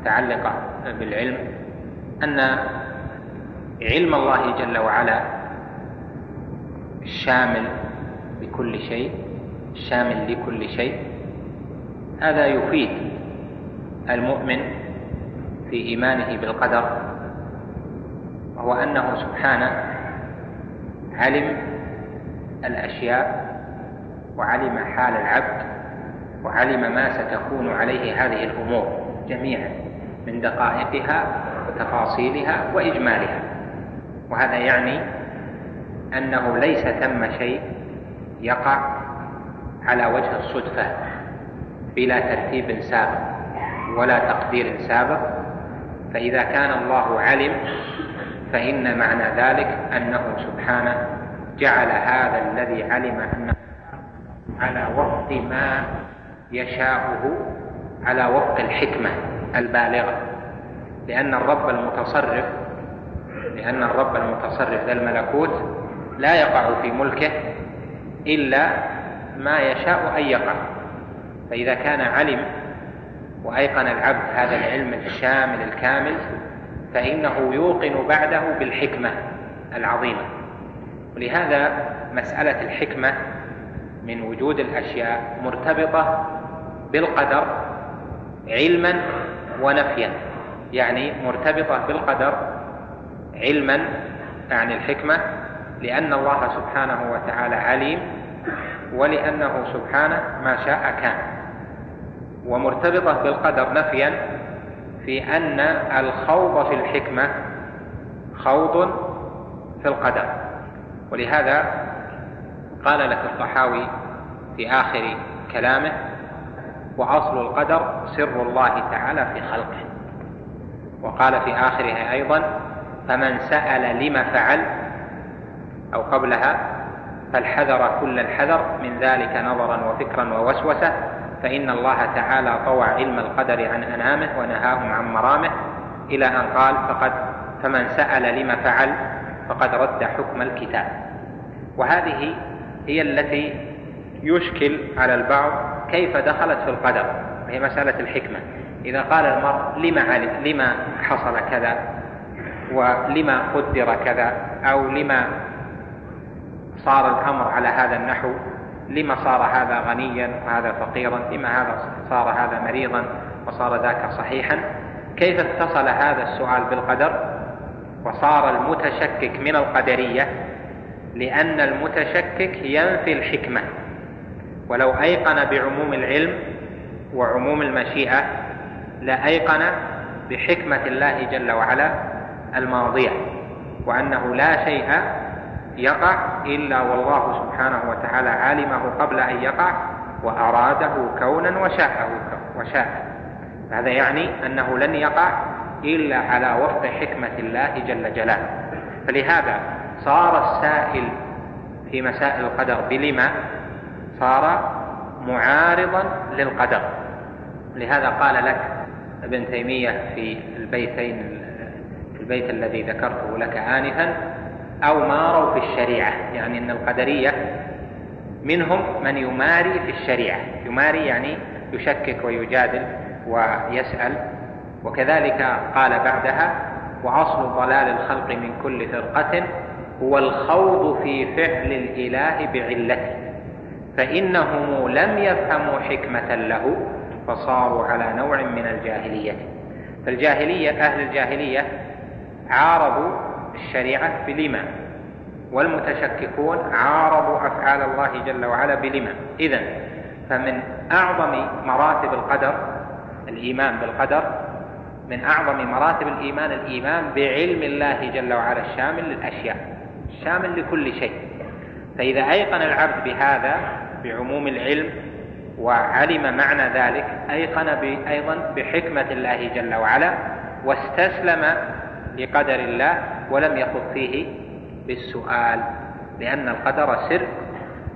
متعلقة بالعلم أن علم الله جل وعلا الشامل لكل شيء الشامل لكل شيء. هذا يفيد المؤمن في إيمانه بالقدر وهو أنه سبحانه علم الأشياء وعلم حال العبد وعلم ما ستكون عليه هذه الأمور جميعا من دقائقها وتفاصيلها وإجمالها. وهذا يعني أنه ليس ثم شيء يقع على وجه الصدفة بلا ترتيب سابق ولا تقدير سابق. فإذا كان الله علم فإن معنى ذلك أنه سبحانه جعل هذا الذي علم أنه على وفق ما يشاءه على وفق الحكمة البالغة. لأن الرب المتصرف لأن الرب المتصرف ذا الملكوت لا يقع في ملكه إلا ما يشاء أن يقع. فإذا كان علم وأيقن العبد هذا العلم الشامل الكامل فإنه يوقن بعده بالحكمة العظيمة. ولهذا مسألة الحكمة من وجود الأشياء مرتبطة بالقدر علما ونفيا. يعني مرتبطة بالقدر علما يعني الحكمة لأن الله سبحانه وتعالى عليم ولأنه سبحانه ما شاء كان. ومرتبطة بالقدر نفيا في أن الخوض في الحكمة خوض في القدر. ولهذا قال لك الطحاوي في آخر كلامه وأصل القدر سر الله تعالى في خلقه. وقال في آخره أيضا فمن سأل لم فعل أو قبلها فالحذر كل الحذر من ذلك نظرا وفكرا ووسوسة فإن الله تعالى طوى علم القدر عن أنامه ونهاهم عن مرامه إلى أن قال فقد فمن سأل لم فعل فقد رد حكم الكتاب. وهذه هي التي يشكل على البعض كيف دخلت في القدر وهي مسألة الحكمة. إذا قال المرء لما لما حصل كذا ولما قدر كذا أو لما صار الأمر على هذا النحو لما صار هذا غنيا وهذا فقيرا لما هذا صار هذا مريضا وصار ذاك صحيحا كيف اتصل هذا السؤال بالقدر؟ وصار المتشكك من القدرية لأن المتشكك ينفي الحكمة. ولو أيقن بعموم العلم وعموم المشيئة لأيقن بحكمة الله جل وعلا الماضية وأنه لا شيء يقع إلا والله سبحانه وتعالى علمه قبل أن يقع وأراده كونا وشاءه وشاء هذا يعني أنه لن يقع إلا على وفق حكمة الله جل جلاله. فلهذا صار السائل في مسائل القدر بلما؟ صار معارضا للقدر. لهذا قال لك ابن تيمية في البيتين في البيت الذي ذكرته لك آنفا أو ماروا في الشريعة. يعني أن القدرية منهم من يماري في الشريعة. يماري يعني يشكك ويجادل ويسأل. وكذلك قال بعدها وأصل ضلال الخلق من كل فرقة هو الخوض في فعل الإله بعلته. فإنهم لم يفهموا حكمة له فصاروا على نوع من الجاهلية. فالجاهلية أهل الجاهلية عارضوا الشريعة بلما. والمتشككون عارضوا أفعال الله جل وعلا بلما. إذا فمن أعظم مراتب القدر الإيمان بالقدر من أعظم مراتب الإيمان الإيمان بعلم الله جل وعلا الشامل للأشياء الشامل لكل شيء. فإذا أيقن العبد بهذا بعموم العلم وعلم معنى ذلك أيقن أيضا بحكمة الله جل وعلا واستسلم لقدر الله ولم يخض فيه بالسؤال لأن القدر سر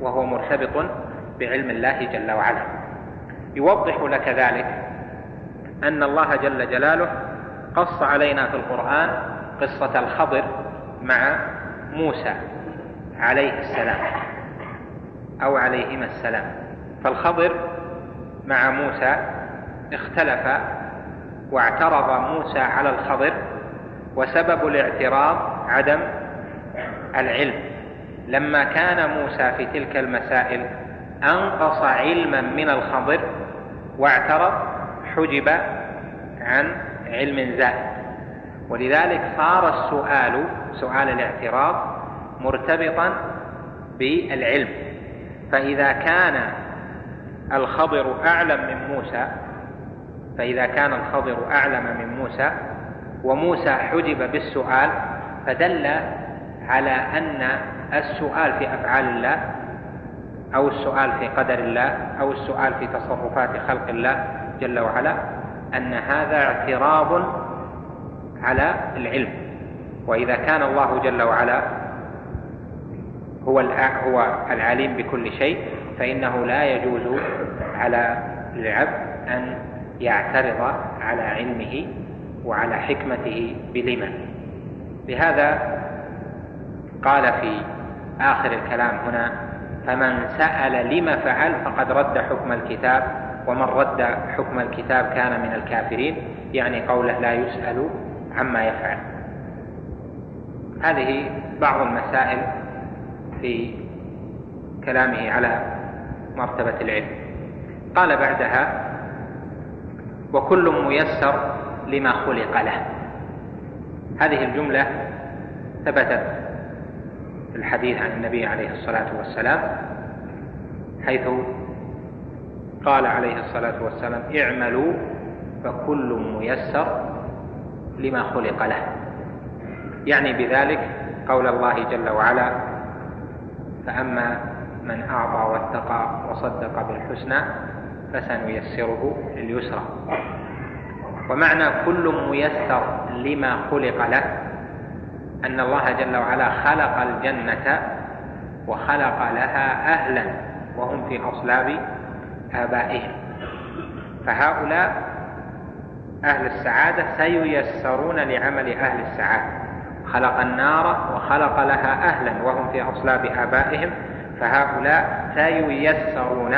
وهو مرتبط بعلم الله جل وعلا. يوضح لك ذلك أن الله جل جلاله قص علينا في القرآن قصة الخضر مع موسى عليه السلام أو عليهما السلام. فالخضر مع موسى اختلف واعترض موسى على الخضر وسبب الاعتراض عدم العلم. لما كان موسى في تلك المسائل أنقص علما من الخضر واعترض حجب عن علم زائد. ولذلك صار السؤال سؤال الاعتراض مرتبطا بالعلم. فإذا كان الخضر أعلم من موسى فإذا كان الخضر أعلم من موسى وموسى حجب بالسؤال فدل على أن السؤال في أفعال الله أو السؤال في قدر الله أو السؤال في تصرفات خلق الله جل وعلا أن هذا اعتراض على العلم. وإذا كان الله جل وعلا هو هو العليم بكل شيء فإنه لا يجوز على العبد أن يعترض على علمه وعلى حكمته بلما لهذا قال في آخر الكلام هنا فمن سأل لم فعل فقد رد حكم الكتاب ومن رد حكم الكتاب كان من الكافرين. يعني قوله لا يسأل عما يفعل. هذه بعض المسائل في كلامه على مرتبة العلم. قال بعدها وكل ميسر لما خلق له. هذه الجملة ثبتت في الحديث عن النبي عليه الصلاة والسلام حيث قال عليه الصلاة والسلام اعملوا فكل ميسر لما خلق له. يعني بذلك قول الله جل وعلا فأما من أعطى واتقى وصدق بالحسنى فسنيسره لليسرى. ومعنى كل ميسر لما خلق له أن الله جل وعلا خلق الجنة وخلق لها أهلا وهم في أصلاب آبائهم. فهؤلاء أهل السعادة سييسرون لعمل أهل السعادة. خلق النار وخلق لها أهلا وهم في أصلاب آبائهم. فهؤلاء سييسرون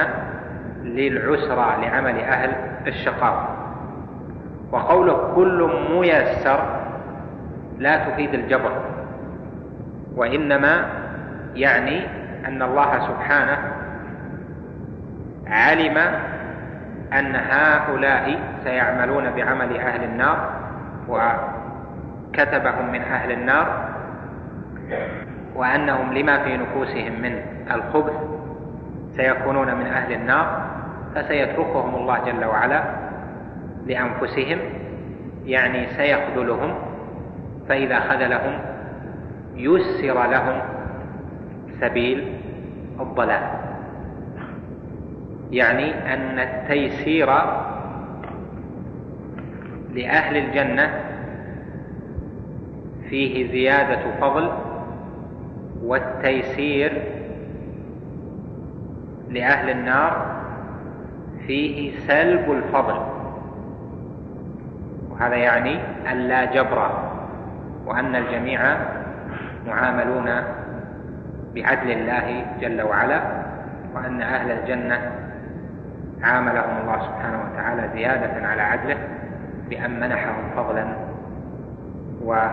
للعسرى لعمل أهل الشقاوة. وقوله كل ميسر لا تفيد الجبر وإنما يعني أن الله سبحانه علم أن هؤلاء سيعملون بعمل أهل النار وكتبهم من أهل النار وأنهم لما في نفوسهم من الخبث سيكونون من أهل النار فسيتركهم الله جل وعلا لأنفسهم يعني سيخذلهم فإذا خذلهم يسر لهم سبيل الضلال. يعني أن التيسير لأهل الجنة فيه زيادة فضل والتيسير لأهل النار فيه سلب الفضل. وهذا يعني أن لا جبر وأن الجميع معاملون بعدل الله جل وعلا وأن أهل الجنة عاملهم الله سبحانه وتعالى زيادة على عدله بأن منحهم فضلا ويسر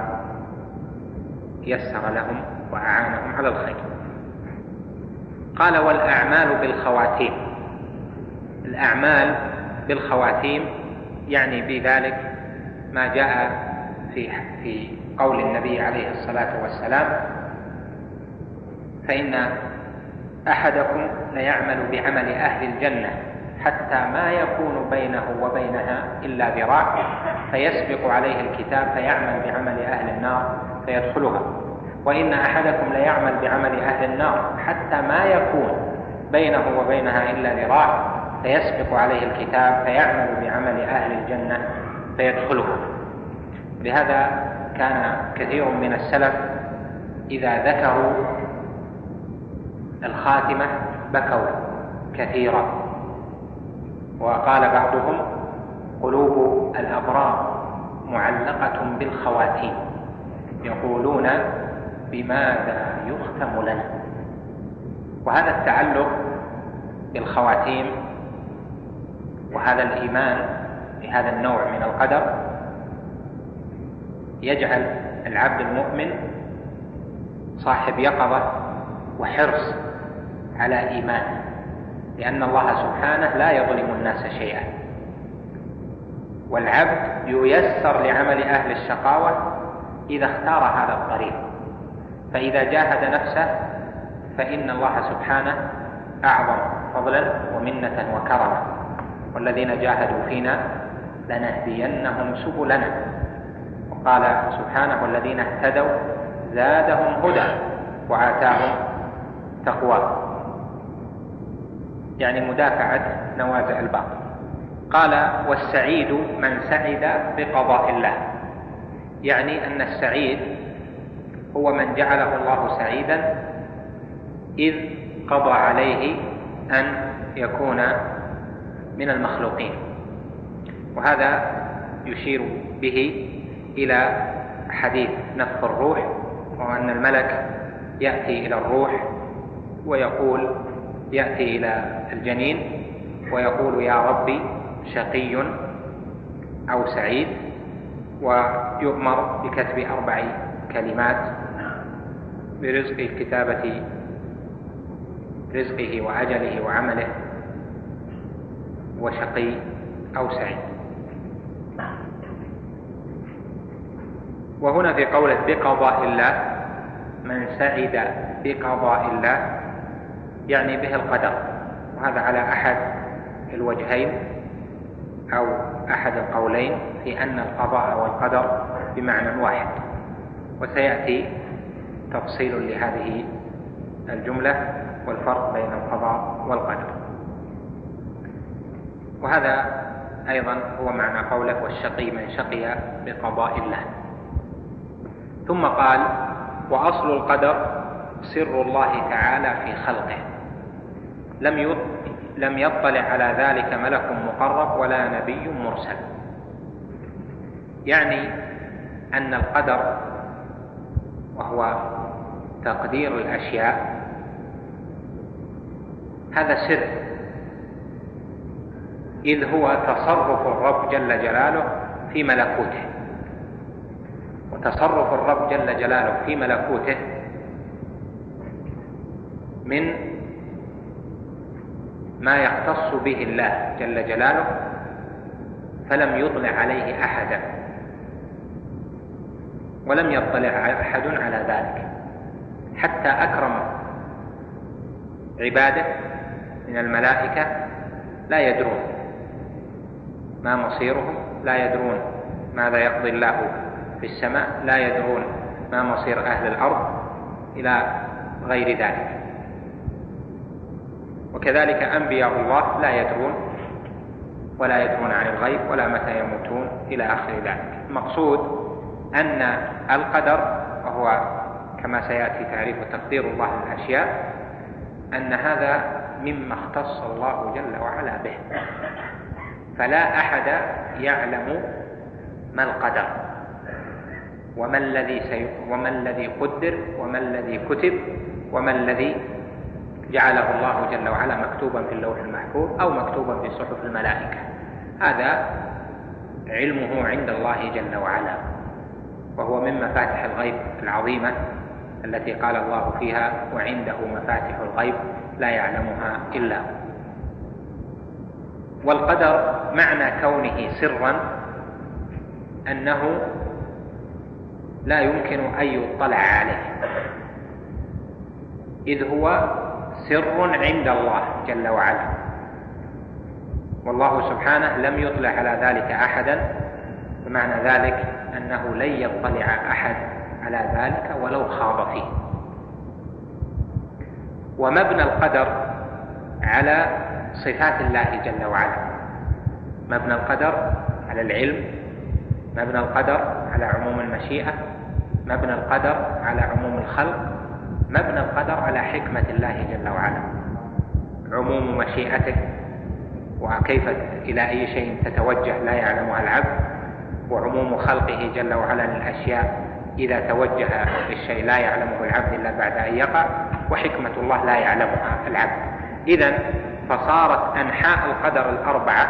لهم وأعانهم على الخير. قال والأعمال بالخواتيم. الأعمال بالخواتيم يعني بذلك ما جاء في في قول النبي عليه الصلاة والسلام فإن أحدكم ليعمل بعمل أهل الجنة حتى ما يكون بينه وبينها إلا ذراع فيسبق عليه الكتاب فيعمل بعمل أهل النار فيدخلها. وإن أحدكم ليعمل بعمل أهل النار حتى ما يكون بينه وبينها إلا ذراع فيسبق عليه الكتاب فيعمل بعمل أهل الجنة فيدخلها لهذا كان كثير من السلف إذا ذكروا الخاتمة بكوا كثيرا. وقال بعضهم قلوب الأبرار معلقة بالخواتيم يقولون بماذا يختم لنا؟ وهذا التعلق بالخواتيم وهذا الإيمان بهذا النوع من القدر يجعل العبد المؤمن صاحب يقظة وحرص على إيمانه لأن الله سبحانه لا يظلم الناس شيئا. والعبد ييسر لعمل أهل الشقاوة إذا اختار هذا الطريق. فإذا جاهد نفسه فإن الله سبحانه أعظم فضلا ومنة وكرما. والذين جاهدوا فينا لنهدينهم سبلنا. وقال سبحانه والذين اهتدوا زادهم هدى وآتاهم تقوى. يعني مدافعة نوازع الباطل. قال والسعيد من سعد بقضاء الله. يعني أن السعيد هو من جعله الله سعيدا إذ قضى عليه أن يكون من المخلوقين. وهذا يشير به إلى حديث نفخ الروح وأن الملك يأتي إلى الروح ويقول يأتي إلى الجنين ويقول يا ربي شقي أو سعيد ويؤمر بكتب أربع كلمات برزق كتابة رزقه وأجله وعمله وشقي أو سعيد. وهنا في قوله بقضاء الله من سعد بقضاء الله يعني به القدر. وهذا على أحد الوجهين أو أحد القولين في أن القضاء والقدر بمعنى واحد. وسيأتي تفصيل لهذه الجملة والفرق بين القضاء والقدر. وهذا أيضا هو معنى قوله والشقي من شقي بقضاء الله. ثم قال وأصل القدر سر الله تعالى في خلقه. لم لم يطلع على ذلك ملك مقرب ولا نبي مرسل. يعني أن القدر وهو تقدير الأشياء هذا سر. إذ هو تصرف الرب جل جلاله في ملكوته. وتصرف الرب جل جلاله في ملكوته من ما يختص به الله جل جلاله فلم يطلع عليه أحدا ولم يطلع أحد على ذلك حتى أكرم عباده من الملائكة لا يدرون ما مصيرهم لا يدرون ماذا يقضي الله في السماء لا يدرون ما مصير أهل الأرض إلى غير ذلك. وكذلك أنبياء الله لا يدرون ولا يدرون عن الغيب ولا متى يموتون إلى آخر ذلك. المقصود أن القدر وهو كما سيأتي تعريف تقدير الله للأشياء أن هذا مما اختص الله جل وعلا به. فلا أحد يعلم ما القدر. وما الذي سي... وما الذي قدر وما الذي كتب وما الذي جعله الله جل وعلا مكتوبا في اللوح المحفوظ أو مكتوبا في صحف الملائكة. هذا علمه عند الله جل وعلا وهو من مفاتح الغيب العظيمة التي قال الله فيها وعنده مفاتح الغيب لا يعلمها إلا هو. والقدر معنى كونه سرا أنه لا يمكن أن يطلع عليه. إذ هو سر عند الله جل وعلا. والله سبحانه لم يطلع على ذلك أحدا. بمعنى ذلك أنه لن يطلع أحد على ذلك ولو خاض فيه. ومبنى القدر على صفات الله جل وعلا. مبنى القدر على العلم. مبنى القدر على عموم المشيئة. مبنى القدر على عموم الخلق مبنى القدر على حكمة الله جل وعلا عموم مشيئته وكيف إلى أي شيء تتوجه لا يعلمها العبد وعموم خلقه جل وعلا للأشياء إذا توجه للشيء لا يعلمه العبد إلا بعد أن يقع وحكمة الله لا يعلمها العبد. إذا فصارت أنحاء القدر الأربعة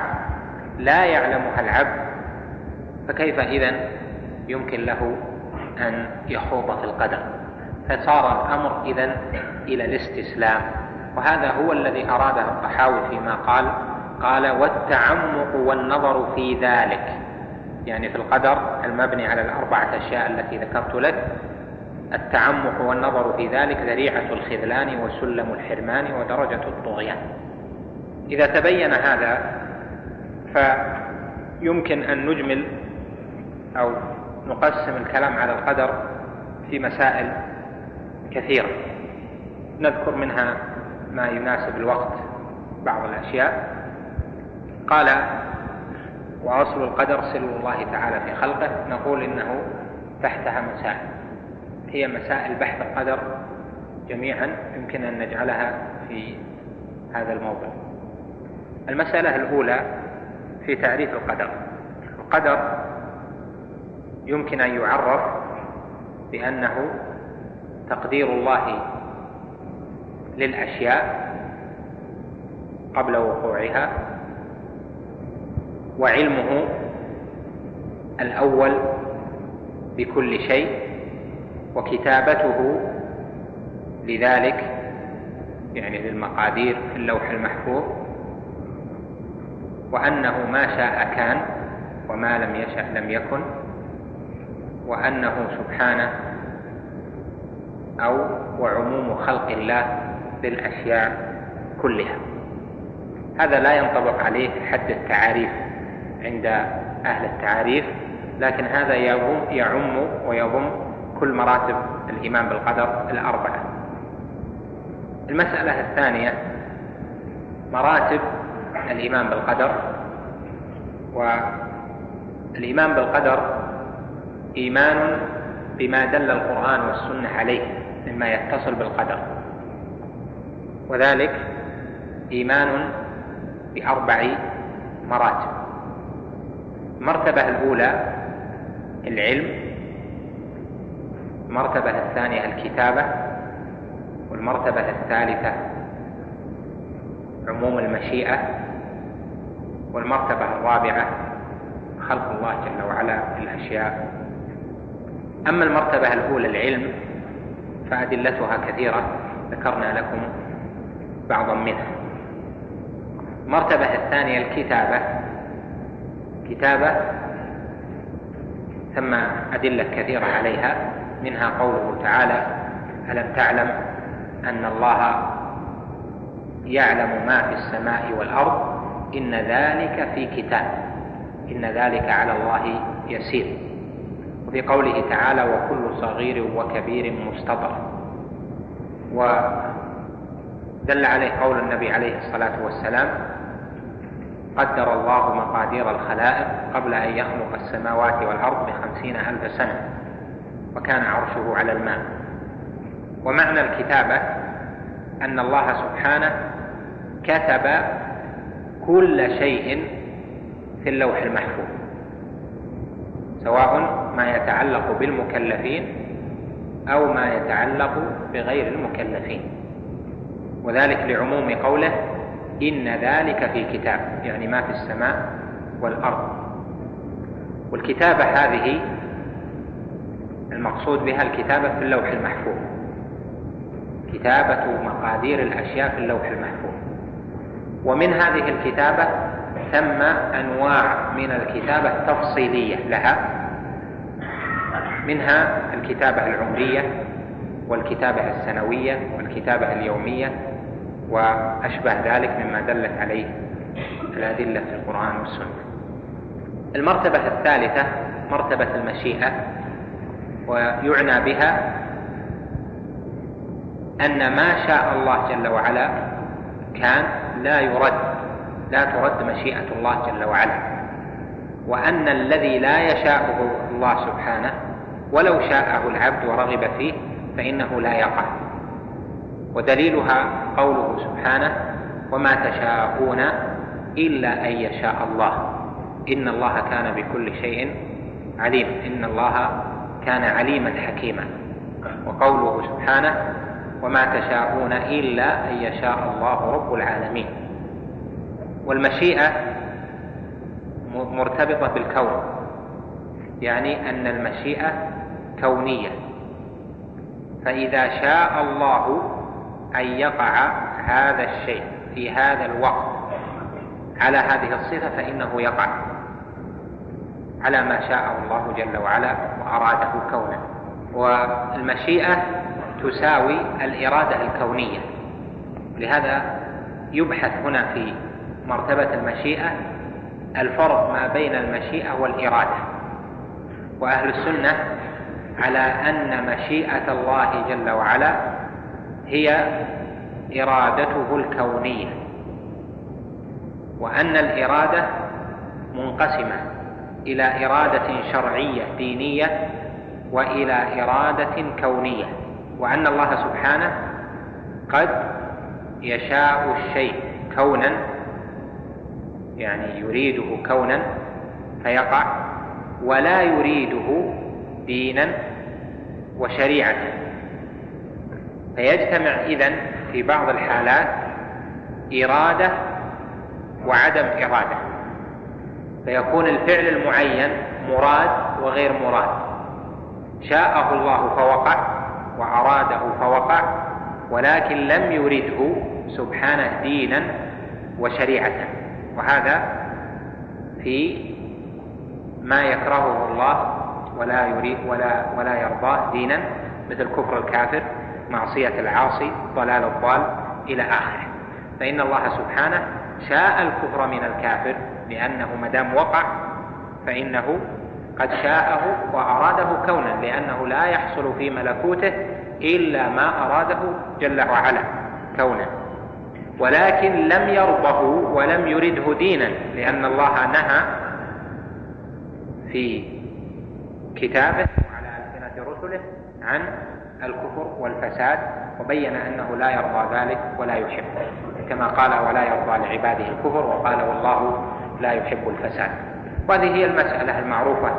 لا يعلمها العبد فكيف إذا يمكن له أن يخوض في القدر. فصار الأمر إذا إلى الاستسلام. وهذا هو الذي أراده الطحاوي فيما قال قال والتعمق والنظر في ذلك. يعني في القدر المبني على الأربعة أشياء التي ذكرت لك التعمق والنظر في ذلك ذريعة الخذلان وسلم الحرمان ودرجة الطغيان. إذا تبين هذا فيمكن أن نجمل أو نقسم الكلام على القدر في مسائل كثيرة. نذكر منها ما يناسب الوقت بعض الأشياء. قال وأصل القدر سلو الله تعالى في خلقه. نقول إنه تحتها مسائل. هي مسائل بحث القدر جميعا يمكن أن نجعلها في هذا الموضع المسألة الأولى في تعريف القدر. القدر يمكن أن يعرف بأنه تقدير الله للأشياء قبل وقوعها وعلمه الأول بكل شيء وكتابته لذلك يعني للمقادير في اللوح المحفوظ وأنه ما شاء كان وما لم يشأ لم يكن. وأنه سبحانه أو وعموم خلق الله بالأشياء كلها. هذا لا ينطبق عليه حد التعاريف عند أهل التعاريف لكن هذا يعم ويضم كل مراتب الإيمان بالقدر الأربعة. المسألة الثانية مراتب الإيمان بالقدر والإيمان بالقدر إيمان بما دل القرآن والسنة عليه مما يتصل بالقدر. وذلك إيمان بأربع مراتب. المرتبة الأولى العلم المرتبة الثانية الكتابة والمرتبة الثالثة عموم المشيئة والمرتبة الرابعة خلق الله جل وعلا في الأشياء. أما المرتبة الأولى العلم فأدلتها كثيرة ذكرنا لكم بعضا منها. المرتبة الثانية الكتابة. كتابة ثم أدلة كثيرة عليها منها قوله تعالى ألم تعلم أن الله يعلم ما في السماء والأرض؟ إن ذلك في كتاب. إن ذلك على الله يسير. وفي قوله تعالى وكل صغير وكبير مستطر. ودل عليه قول النبي عليه الصلاة والسلام قدر الله مقادير الخلائق قبل أن يخلق السماوات والأرض بخمسين ألف سنة وكان عرشه على الماء. ومعنى الكتابة أن الله سبحانه كتب كل شيء في اللوح المحفوظ. سواء ما يتعلق بالمكلفين أو ما يتعلق بغير المكلفين. وذلك لعموم قوله إن ذلك في كتاب يعني ما في السماء والأرض. والكتابة هذه المقصود بها الكتابة في اللوح المحفوظ. كتابة مقادير الأشياء في اللوح المحفوظ. ومن هذه الكتابة ثم أنواع من الكتابة التفصيلية لها. منها الكتابة العمرية والكتابة السنوية والكتابة اليومية وأشبه ذلك مما دلت عليه الأدلة في القرآن والسنة. المرتبة الثالثة مرتبة المشيئة ويعنى بها أن ما شاء الله جل وعلا كان لا يرد لا ترد مشيئة الله جل وعلا. وأن الذي لا يشاءه الله سبحانه ولو شاءه العبد ورغب فيه فإنه لا يقع. ودليلها قوله سبحانه وما تشاءون إلا أن يشاء الله إن الله كان بكل شيء عليم. إن الله كان عليما حكيما. وقوله سبحانه وما تشاءون إلا أن يشاء الله رب العالمين والمشيئة مرتبطة بالكون. يعني أن المشيئة كونية. فإذا شاء الله أن يقع هذا الشيء في هذا الوقت على هذه الصفة فإنه يقع على ما شاءه الله جل وعلا وأراده كونا. والمشيئة تساوي الإرادة الكونية. لهذا يبحث هنا في مرتبة المشيئة الفرق ما بين المشيئة والإرادة. وأهل السنة على أن مشيئة الله جل وعلا هي إرادته الكونية وأن الإرادة منقسمة إلى إرادة شرعية دينية وإلى إرادة كونية وأن الله سبحانه قد يشاء الشيء كونا يعني يريده كونا فيقع ولا يريده دينا وشريعة. فيجتمع إذن في بعض الحالات إرادة وعدم إرادة. فيكون الفعل المعين مراد وغير مراد. شاءه الله فوقع وأراده فوقع ولكن لم يرده سبحانه دينا وشريعة. وهذا في ما يكرهه الله ولا يريد ولا ولا يرضاه دينا مثل كفر الكافر معصية العاصي ضلال الضال إلى آخره. فإن الله سبحانه شاء الكفر من الكافر لأنه ما دام وقع فإنه قد شاءه وأراده كونا لأنه لا يحصل في ملكوته إلا ما أراده جل وعلا كونا. ولكن لم يرضه ولم يرده دينا لأن الله نهى في كتابه وعلى ألسنة رسله عن الكفر والفساد وبين أنه لا يرضى ذلك ولا يحب كما قال ولا يرضى لعباده الكفر وقال والله لا يحب الفساد وهذه هي المسألة المعروفة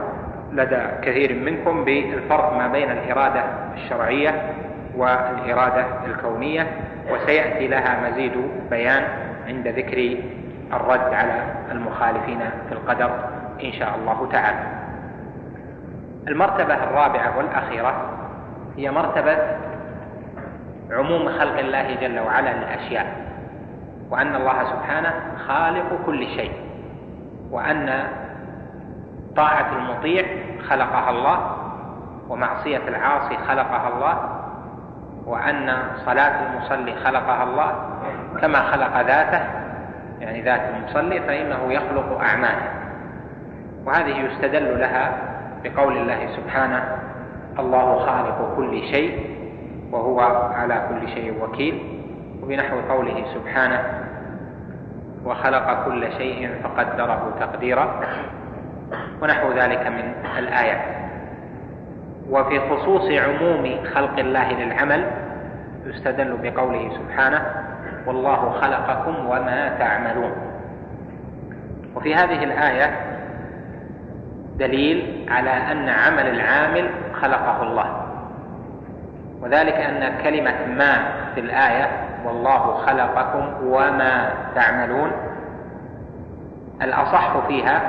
لدى كثير منكم بالفرق ما بين الإرادة الشرعية والإرادة الكونية وسيأتي لها مزيد بيان عند ذكر الرد على المخالفين في القدر إن شاء الله تعالى. المرتبة الرابعة والأخيرة هي مرتبة عموم خلق الله جل وعلا للأشياء وأن الله سبحانه خالق كل شيء وأن طاعة المطيع خلقها الله ومعصية العاصي خلقها الله وأن صلاة المصلي خلقها الله كما خلق ذاته يعني ذات المصلي فإنه يخلق أعماله. وهذه يستدل لها بقول الله سبحانه الله خالق كل شيء وهو على كل شيء وكيل وبنحو قوله سبحانه وخلق كل شيء فقدره تقديرا ونحو ذلك من الآيات وفي خصوص عموم خلق الله للعمل يستدل بقوله سبحانه والله خلقكم وما تعملون. وفي هذه الآية دليل على أن عمل العامل خلقه الله. وذلك أن كلمة ما في الآية والله خلقكم وما تعملون الأصح فيها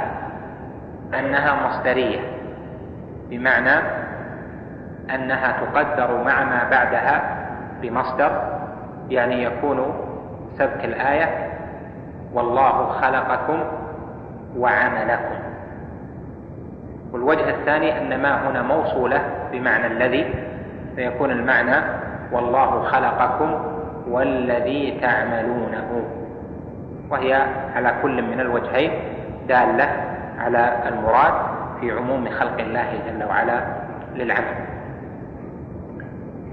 أنها مصدرية بمعنى أنها تقدر مع ما بعدها بمصدر يعني يكون سبك الآية والله خلقكم وعملكم. والوجه الثاني أن ما هنا موصولة بمعنى الذي فيكون المعنى والله خلقكم والذي تعملونه. وهي على كل من الوجهين دالة على المراد في عموم خلق الله جل وعلا للعمل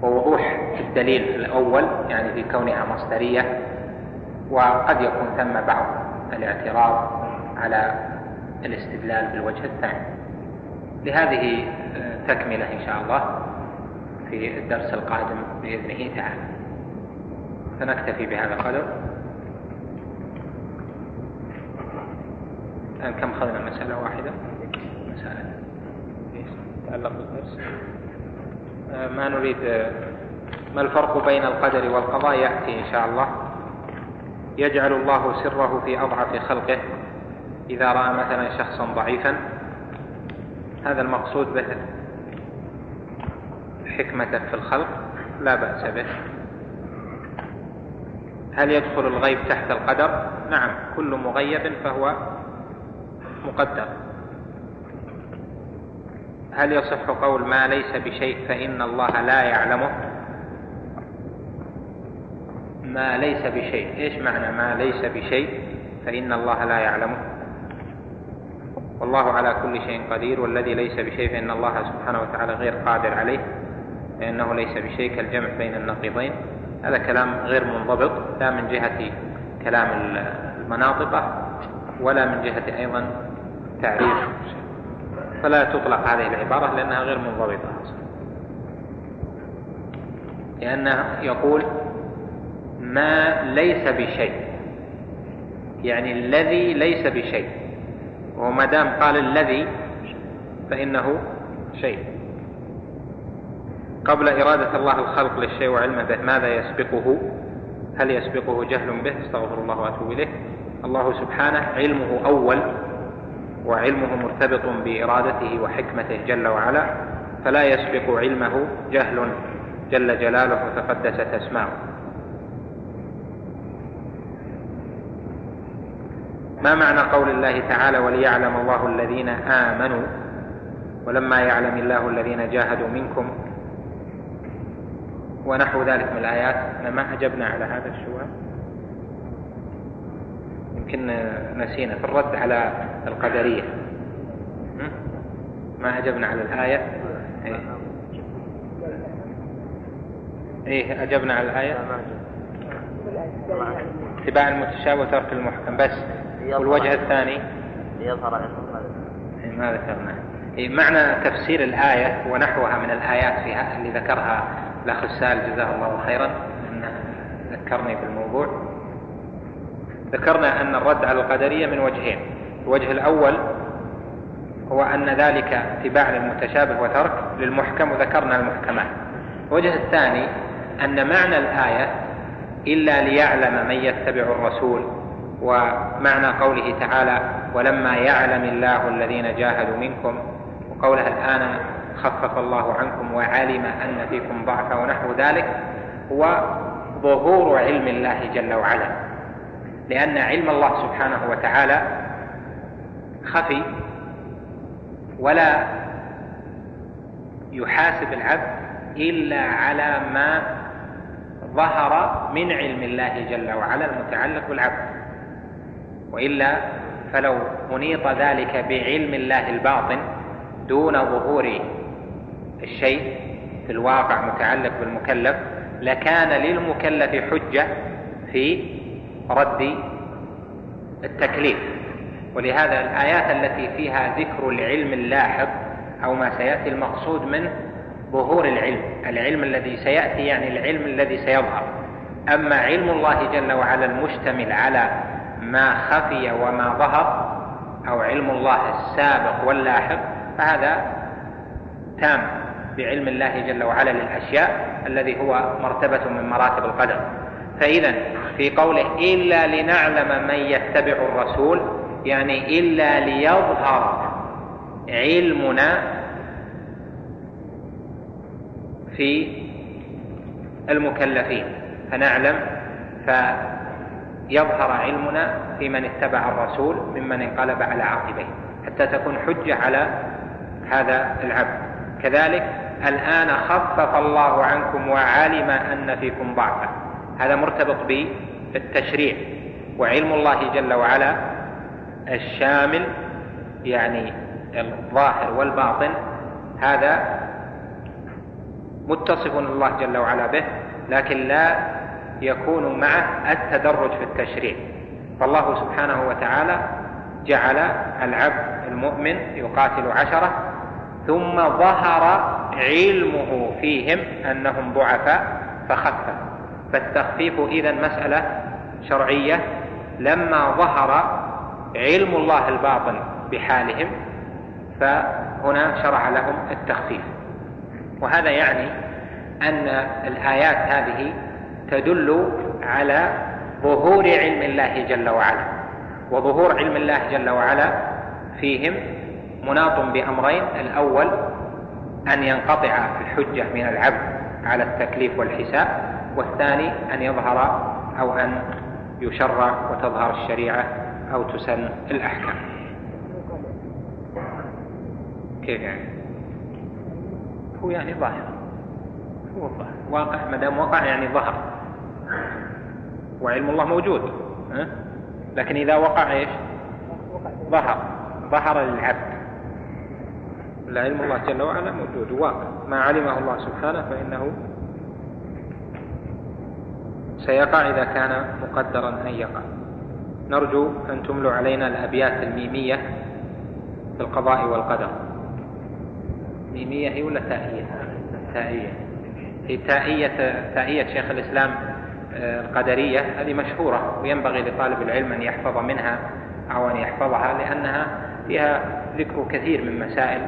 ووضوح الدليل الأول يعني في كونها مصدرية وقد يكون ثم بعض الاعتراض على الاستدلال بالوجه الثاني. لهذه تكملة إن شاء الله في الدرس القادم بإذنه تعالى. فنكتفي بهذا القدر. الآن كم أخذنا؟ مسألة واحدة. مسألة. تعلق بالدرس. آه، ما نريد ما الفرق بين القدر والقضاء يأتي إن شاء الله. يجعل الله سره في أضعف خلقه إذا رأى مثلا شخصا ضعيفا. هذا المقصود به حكمته في الخلق لا بأس به. هل يدخل الغيب تحت القدر؟ نعم كل مغيب فهو مقدر. هل يصح قول ما ليس بشيء فإن الله لا يعلمه؟ ما ليس بشيء. إيش معنى ما ليس بشيء فإن الله لا يعلمه؟ والله على كل شيء قدير والذي ليس بشيء فإن الله سبحانه وتعالى غير قادر عليه فإنه ليس بشيء كالجمع بين النقيضين. هذا كلام غير منضبط لا من جهة كلام المناطقة ولا من جهة أيضا تعريف. فلا تطلق هذه العبارة لأنها غير منضبطة. لأنه يقول ما ليس بشيء يعني الذي ليس بشيء. وما دام قال الذي فإنه شيء. قبل إرادة الله الخلق للشيء وعلمه به ماذا يسبقه؟ هل يسبقه جهل به؟ استغفر الله وأتوب إليه. الله سبحانه علمه أول. وعلمه مرتبط بإرادته وحكمته جل وعلا فلا يسبق علمه جهل. جل جلاله وتقدست أسماؤه ما معنى قول الله تعالى وليعلم الله الذين آمنوا ولما يعلم الله الذين جاهدوا منكم. ونحو ذلك من الآيات. ما أجبنا على هذا السؤال. يمكن نسينا. في الرد على القدرية. ما أجبنا على الآية. إيه, إيه أجبنا على الآية. اتباع المتشابه وترك المحكم. بس. والوجه الثاني. ليظهر. إيه ما ذكرنا. إيه معنى تفسير الآية ونحوها من الآيات فيها اللي ذكرها الأخ السائل جزاه الله خيرا. أنه ذكرني بالموضوع. ذكرنا أن الرد على القدرية من وجهين. الوجه الأول هو أن ذلك اتباع للمتشابه وترك للمحكم وذكرنا المحكمات. الوجه الثاني أن معنى الآية إلا ليعلم من يتبع الرسول ومعنى قوله تعالى ولما يعلم الله الذين جاهدوا منكم وقولها الآن خفف الله عنكم وعلم أن فيكم ضعفا ونحو ذلك هو ظهور علم الله جل وعلا. لأن علم الله سبحانه وتعالى خفي ولا يحاسب العبد إلا على ما ظهر من علم الله جل وعلا المتعلق بالعبد. وإلا فلو منيط ذلك بعلم الله الباطن دون ظهور الشيء في الواقع متعلق بالمكلف لكان للمكلف حجة في رد التكليف. ولهذا الآيات التي فيها ذكر العلم اللاحق أو ما سيأتي المقصود منه ظهور العلم العلم الذي سيأتي يعني العلم الذي سيظهر. أما علم الله جل وعلا المشتمل على ما خفي وما ظهر أو علم الله السابق واللاحق فهذا تام بعلم الله جل وعلا للأشياء الذي هو مرتبة من مراتب القدر. فإذا في قوله إلا لنعلم من يتبع الرسول يعني إلا ليظهر علمنا في المكلفين. فنعلم فيظهر علمنا في من اتبع الرسول ممن انقلب على عقبيه حتى تكون حجة على هذا العبد. كذلك الآن خفف الله عنكم وعلم أن فيكم ضعفا. هذا مرتبط بالتشريع وعلم الله جل وعلا الشامل يعني الظاهر والباطن هذا متصف الله جل وعلا به لكن لا يكون معه التدرج في التشريع. فالله سبحانه وتعالى جعل العبد المؤمن يقاتل عشرة ثم ظهر علمه فيهم أنهم ضعفاء فخفف فالتخفيف إذا مسألة شرعية. لما ظهر علم الله الباطن بحالهم فهنا شرع لهم التخفيف. وهذا يعني أن الآيات هذه تدل على ظهور علم الله جل وعلا. وظهور علم الله جل وعلا فيهم مناط بأمرين. الأول أن ينقطع الحجة من العبد على التكليف والحساب. والثاني أن يظهر أو أن يشرع وتظهر الشريعة أو تسن الأحكام. كيف يعني؟ هو يعني ظاهر. هو ظاهر. واقع ما دام وقع يعني ظهر. وعلم الله موجود؟ لكن إذا وقع إيش؟ ظهر. ظهر للعبد. لا علم الله جل وعلا موجود واقع. ما علمه الله سبحانه فإنه سيقع إذا كان مقدرا أن يقع. نرجو أن تملوا علينا الأبيات الميمية في القضاء والقدر. ميمية هي ولا تائية؟ تائية. هي تائية تائية شيخ الإسلام آه، القدرية. هذه مشهورة وينبغي لطالب العلم أن يحفظ منها أو أن يحفظها لأنها فيها ذكر كثير من مسائل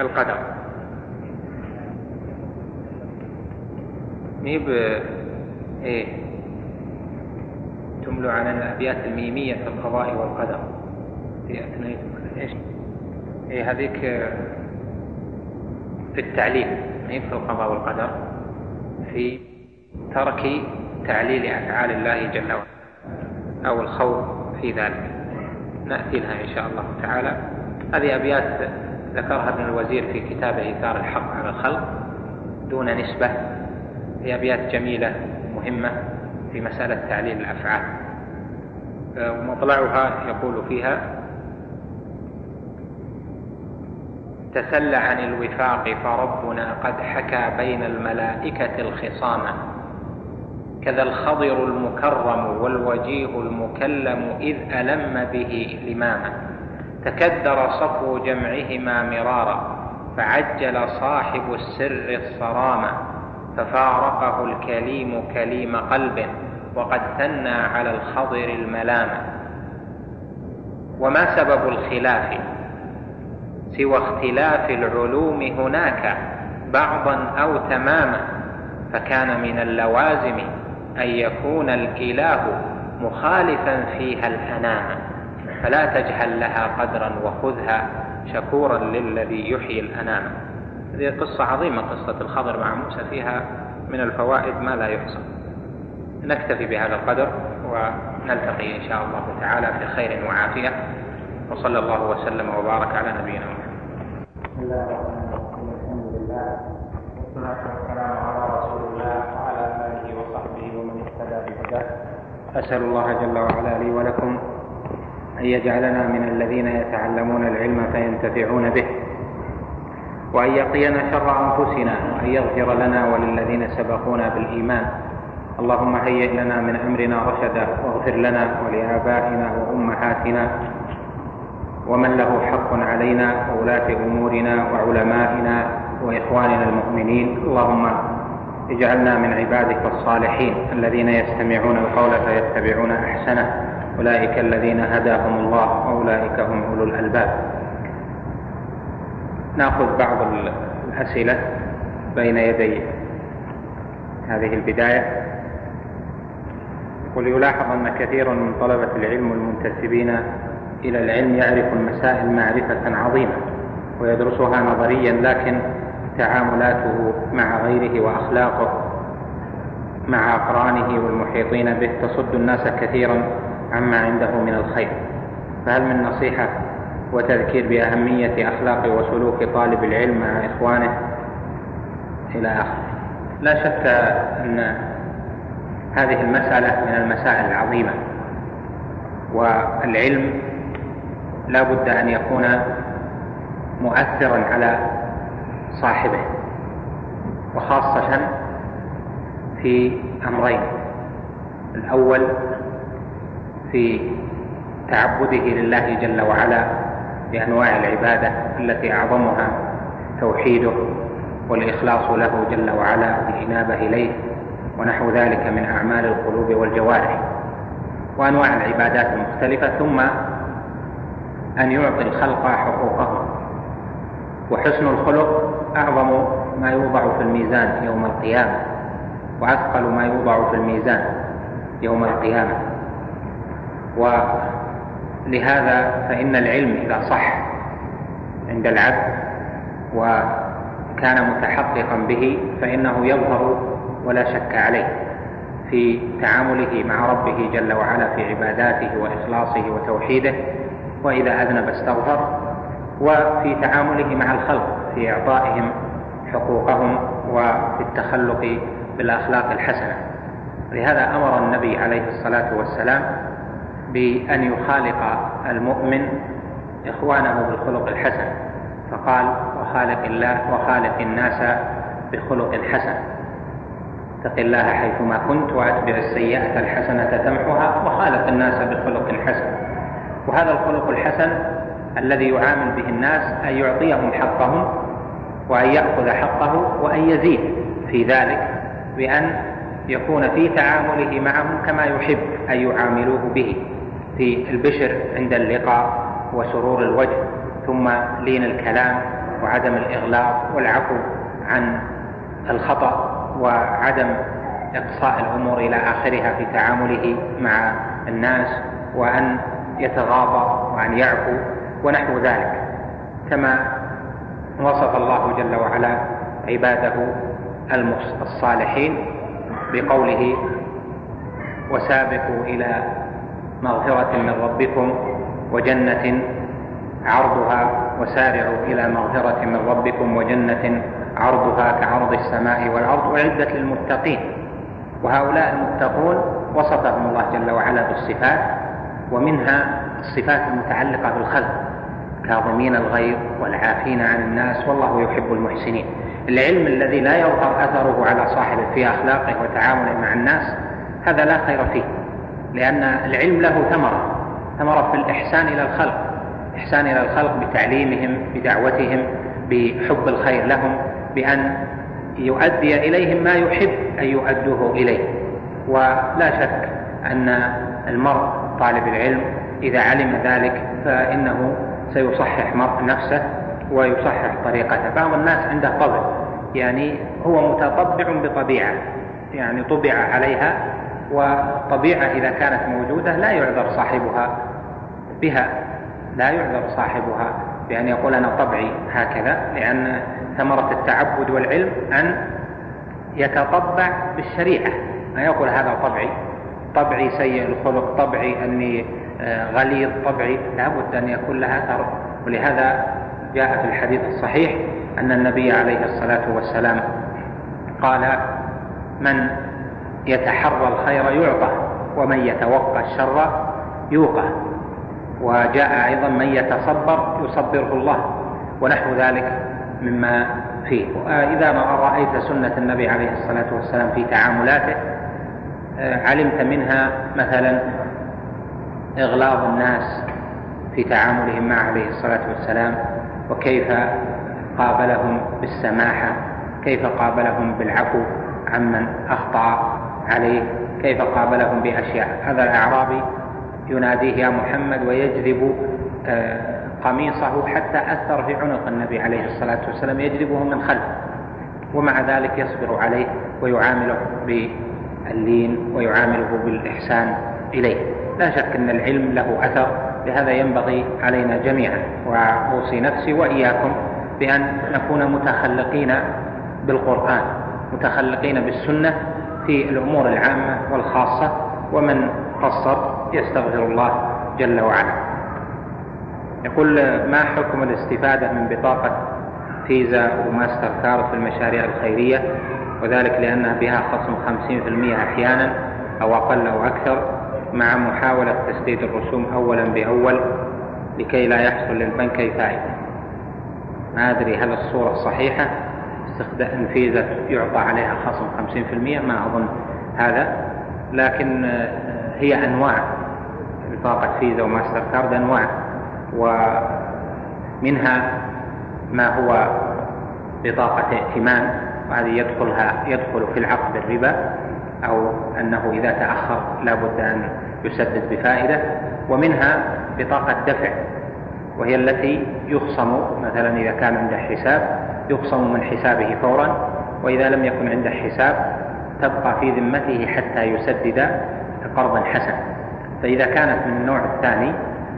القدر. ميب إيه. تملوا على الأبيات الميمية في القضاء والقدر. في اثناء إيش؟ إيه هذيك في التعليل ميب في القضاء والقدر. في ترك تعليل أفعال الله جل وعلا أو الخوف في ذلك. نأتي لها إن شاء الله تعالى. هذه أبيات ذكرها ابن الوزير في كتابه إيثار الحق على الخلق دون نسبة. هي أبيات جميلة. مهمة في مسألة تعليل الأفعال. ومطلعها يقول فيها تسل عن الوفاق فربنا قد حكى بين الملائكة الخصامة كذا الخضر المكرم والوجيه المكلم إذ ألم به لماما تكدر صفو جمعهما مرارا فعجل صاحب السر الصرامة ففارقه الكليم كليم قلب وقد ثنى على الخضر الملامة. وما سبب الخلاف؟ سوى اختلاف العلوم هناك بعضا أو تماما فكان من اللوازم أن يكون الإله مخالفا فيها الانام فلا تجهل لها قدرا وخذها شكورا للذي يحيي الأنام هذه قصة عظيمة قصة الخضر مع موسى فيها من الفوائد ما لا يحصى. نكتفي بهذا القدر ونلتقي إن شاء الله تعالى في خير وعافية. وصلى الله وسلم وبارك على نبينا محمد. بسم الله الرحمن الرحيم الحمد لله على رسول الله وعلى آله وصحبه ومن اهتدى أسأل الله جل وعلا لي ولكم أن يجعلنا من الذين يتعلمون العلم فينتفعون به. وأن يقينا شر أنفسنا وأن يغفر لنا وللذين سبقونا بالإيمان. اللهم هيئ لنا من أمرنا رشدا واغفر لنا ولآبائنا وأمهاتنا. ومن له حق علينا وولاة أمورنا وعلمائنا وإخواننا المؤمنين. اللهم اجعلنا من عبادك الصالحين الذين يستمعون القول فيتبعون أحسنه. أولئك الذين هداهم الله وأولئك هم أولو الألباب. ناخذ بعض الأسئلة بين يدي هذه البداية. وليلاحظ أن كثير من طلبة العلم المنتسبين إلى العلم يعرف المسائل معرفة عظيمة ويدرسها نظريا لكن تعاملاته مع غيره وأخلاقه مع أقرانه والمحيطين به تصد الناس كثيرا عما عنده من الخير. فهل من نصيحة وتذكير بأهمية أخلاق وسلوك طالب العلم مع إخوانه إلى آخره. لا شك أن هذه المسألة من المسائل العظيمة والعلم لا بد أن يكون مؤثرا على صاحبه وخاصة في أمرين. الأول في تعبده لله جل وعلا بأنواع العبادة التي أعظمها توحيده والإخلاص له جل وعلا بالإنابة إليه ونحو ذلك من أعمال القلوب والجوارح. وأنواع العبادات المختلفة ثم أن يعطي الخلق حقوقهم. وحسن الخلق أعظم ما يوضع في الميزان يوم القيامة وأثقل ما يوضع في الميزان يوم القيامة. ولهذا فإن العلم إذا صح عند العبد وكان متحققا به فإنه يظهر ولا شك عليه في تعامله مع ربه جل وعلا في عباداته وإخلاصه وتوحيده وإذا أذنب استغفر وفي تعامله مع الخلق في إعطائهم حقوقهم وفي التخلق بالأخلاق الحسنة. لهذا أمر النبي عليه الصلاة والسلام بأن يخالق المؤمن إخوانه بالخلق الحسن. فقال وخالق الله وخالق الناس بخلق حسن اتق الله حيثما كنت وأتبع السيئة الحسنة تمحها وخالق الناس بخلق حسن. وهذا الخلق الحسن الذي يعامل به الناس أن يعطيهم حقهم وأن يأخذ حقه وأن يزيد في ذلك بأن يكون في تعامله معهم كما يحب أن يعاملوه به. في البشر عند اللقاء وسرور الوجه ثم لين الكلام وعدم الإغلاق والعفو عن الخطأ وعدم إقصاء الأمور إلى آخرها في تعامله مع الناس وأن يتغاضى وأن يعفو ونحو ذلك. كما وصف الله جل وعلا عباده الصالحين بقوله وسابقوا إلى مغفرة من ربكم وجنة عرضها وسارعوا إلى مغفرة من ربكم وجنة عرضها كعرض السماء والأرض أعدت للمتقين. وهؤلاء المتقون وصفهم الله جل وعلا بالصفات ومنها الصفات المتعلقة بالخلق كاظمين الغيظ والعافين عن الناس والله يحب المحسنين. العلم الذي لا يظهر أثره على صاحبه في أخلاقه وتعامله مع الناس هذا لا خير فيه. لأن العلم له ثمرة ثمرة في الإحسان إلى الخلق إحسان إلى الخلق بتعليمهم بدعوتهم بحب الخير لهم بأن يؤدي إليهم ما يحب أن يؤدوه إليه. ولا شك أن المرء طالب العلم إذا علم ذلك فإنه سيصحح نفسه ويصحح طريقته. بعض الناس عنده طبع يعني هو متطبع بطبيعة يعني طبع عليها وطبيعة إذا كانت موجودة لا يعذر صاحبها بها لا يعذر صاحبها بأن يقول أنا طبعي هكذا لأن ثمرة التعبد والعلم أن يتطبع بالشريعة. ما يقول هذا طبعي طبعي سيء الخلق طبعي أني آه، غليظ طبعي لابد أن يكون لها أثر. ولهذا جاء في الحديث الصحيح أن النبي عليه الصلاة والسلام قال من يتحرى الخير يعطى ومن يتوقى الشر يوقى. وجاء أيضا من يتصبر يصبره الله ونحو ذلك مما فيه. إذا ما رأيت سنة النبي عليه الصلاة والسلام في تعاملاته آه، علمت منها مثلا إغلاظ الناس في تعاملهم معه عليه الصلاة والسلام وكيف قابلهم بالسماحة كيف قابلهم بالعفو عمن أخطأ. عليه كيف قابلهم بأشياء. هذا الأعرابي يناديه يا محمد ويجذب آه، قميصه حتى أثر في عنق النبي عليه الصلاة والسلام. يجذبه من خلفه ومع ذلك يصبر عليه ويعامله باللين ويعامله بالإحسان إليه. لا شك أن العلم له أثر لهذا ينبغي علينا جميعا وأوصي نفسي وإياكم بأن نكون متخلقين بالقرآن متخلقين بالسنة في الأمور العامة والخاصة ومن قصر يستغفر الله جل وعلا. يقول ما حكم الاستفادة من بطاقة فيزا وماستر كارد في المشاريع الخيرية؟ وذلك لأنها بها خصم 50% أحيانا أو أقل أو أكثر مع محاولة تسديد الرسوم أولا بأول لكي لا يحصل للبنك أي فائدة ما أدري هل الصورة صحيحة. الفيزا يعطى عليها خصم 50% ما أظن هذا. لكن هي أنواع. بطاقة فيزا وماستر كارد أنواع. ومنها ما هو بطاقة ائتمان وهذه يدخلها يدخل في العقد الربا أو أنه إذا تأخر لا بد أن يسدد بفائدة. ومنها بطاقة دفع وهي التي يخصم مثلا إذا كان عنده حساب يخصم من حسابه فورا وإذا لم يكن عنده حساب تبقى في ذمته حتى يسدد قرضا حسنا. فإذا كانت من النوع الثاني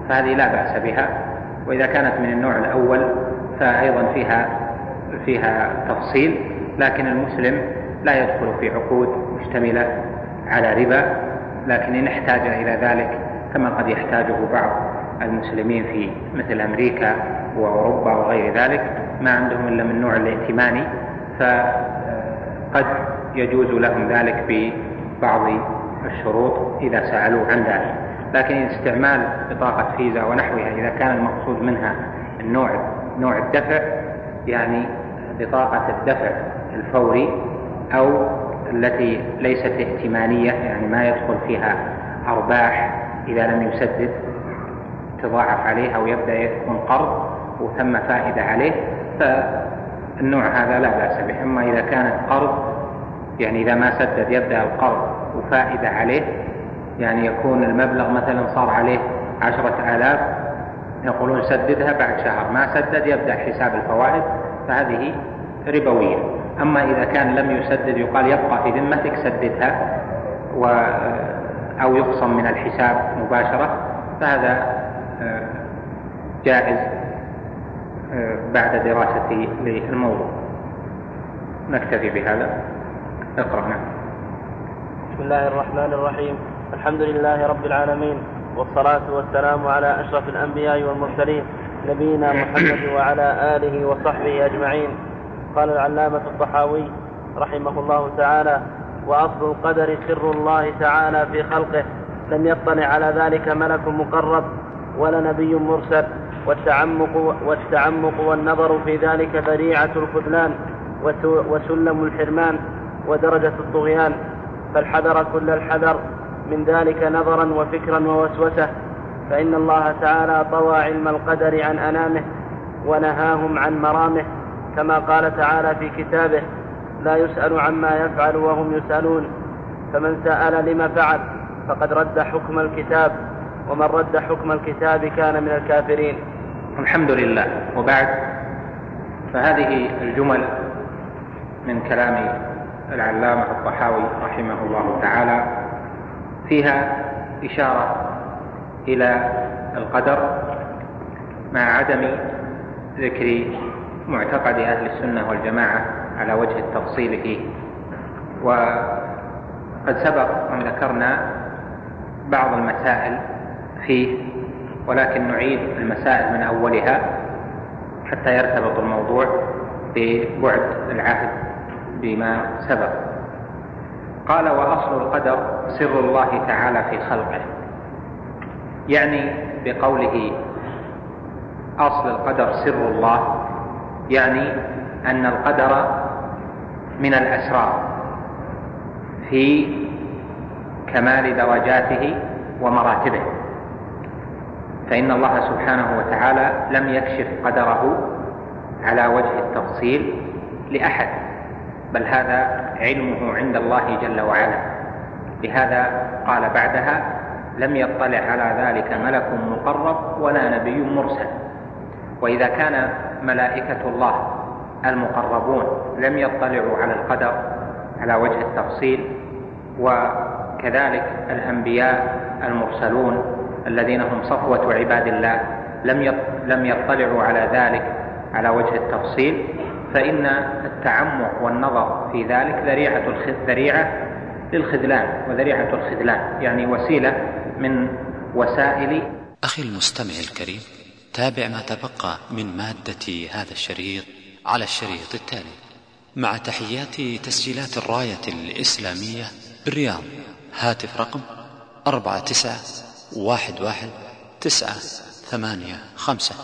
فهذه لا بأس بها وإذا كانت من النوع الأول فأيضا فيها فيها تفصيل لكن المسلم لا يدخل في عقود مشتملة على ربا لكن إن احتاج إلى ذلك كما قد يحتاجه بعض المسلمين في مثل أمريكا وأوروبا وغير ذلك ما عندهم إلا من النوع الائتماني فقد يجوز لهم ذلك ببعض الشروط إذا سألوا عن ذلك. لكن استعمال بطاقة فيزا ونحوها إذا كان المقصود منها النوع نوع الدفع يعني بطاقة الدفع الفوري أو التي ليست ائتمانية يعني ما يدخل فيها أرباح إذا لم يسدد تضاعف عليه أو يبدأ يكون قرض وثم فائدة عليه فالنوع هذا لا بأس به. أما إذا كانت قرض يعني إذا ما سدد يبدأ القرض وفائدة عليه يعني يكون المبلغ مثلا صار عليه عشرة آلاف يقولون سددها بعد شهر. ما سدد يبدأ حساب الفوائد فهذه ربوية. أما إذا كان لم يسدد يقال يبقى في ذمتك سددها و أو يقسم من الحساب مباشرة فهذا آه، جائز. بعد دراستي للموضوع. نكتفي بهذا. اقرأ نعم. بسم الله الرحمن الرحيم. الحمد لله رب العالمين والصلاة والسلام على أشرف الأنبياء والمرسلين نبينا محمد وعلى آله وصحبه أجمعين. قال العلامة الطحاوي رحمه الله تعالى وأصل القدر سر الله تعالى في خلقه. لم يطلع على ذلك ملك مقرب ولا نبي مرسل. والتعمق والتعمق والنظر في ذلك ذريعة الخذلان وسلم الحرمان ودرجة الطغيان فالحذر كل الحذر من ذلك نظرا وفكرا ووسوسة فإن الله تعالى طوى علم القدر عن أنامه ونهاهم عن مرامه كما قال تعالى في كتابه لا يسأل عما يفعل وهم يسألون فمن سأل لما فعل فقد رد حكم الكتاب ومن رد حكم الكتاب كان من الكافرين. الحمد لله. وبعد فهذه الجمل من كلام العلامة الطحاوي رحمه الله تعالى فيها إشارة إلى القدر مع عدم ذكر معتقد أهل السنة والجماعة على وجه التفصيل فيه. وقد سبق أن ذكرنا بعض المسائل فيه. ولكن نعيد المسائل من أولها حتى يرتبط الموضوع ببعد العهد بما سبق. قال وأصل القدر سر الله تعالى في خلقه. يعني بقوله أصل القدر سر الله يعني أن القدر من الأسرار في كمال درجاته ومراتبه. فإن الله سبحانه وتعالى لم يكشف قدره على وجه التفصيل لأحد بل هذا علمه عند الله جل وعلا. لهذا قال بعدها لم يطلع على ذلك ملك مقرب ولا نبي مرسل. وإذا كان ملائكة الله المقربون لم يطلعوا على القدر على وجه التفصيل وكذلك الأنبياء المرسلون الذين هم صفوة عباد الله لم لم يطلعوا على ذلك على وجه التفصيل فإن التعمق والنظر في ذلك ذريعة ذريعة للخذلان وذريعة الخذلان يعني وسيلة من وسائل أخي المستمع الكريم تابع ما تبقى من مادة هذا الشريط على الشريط التالي. مع تحيات تسجيلات الراية الإسلامية بالرياض هاتف رقم أربعة تسعة واحد واحد تسعة ثمانية خمسة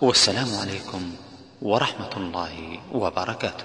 والسلام عليكم ورحمة الله وبركاته.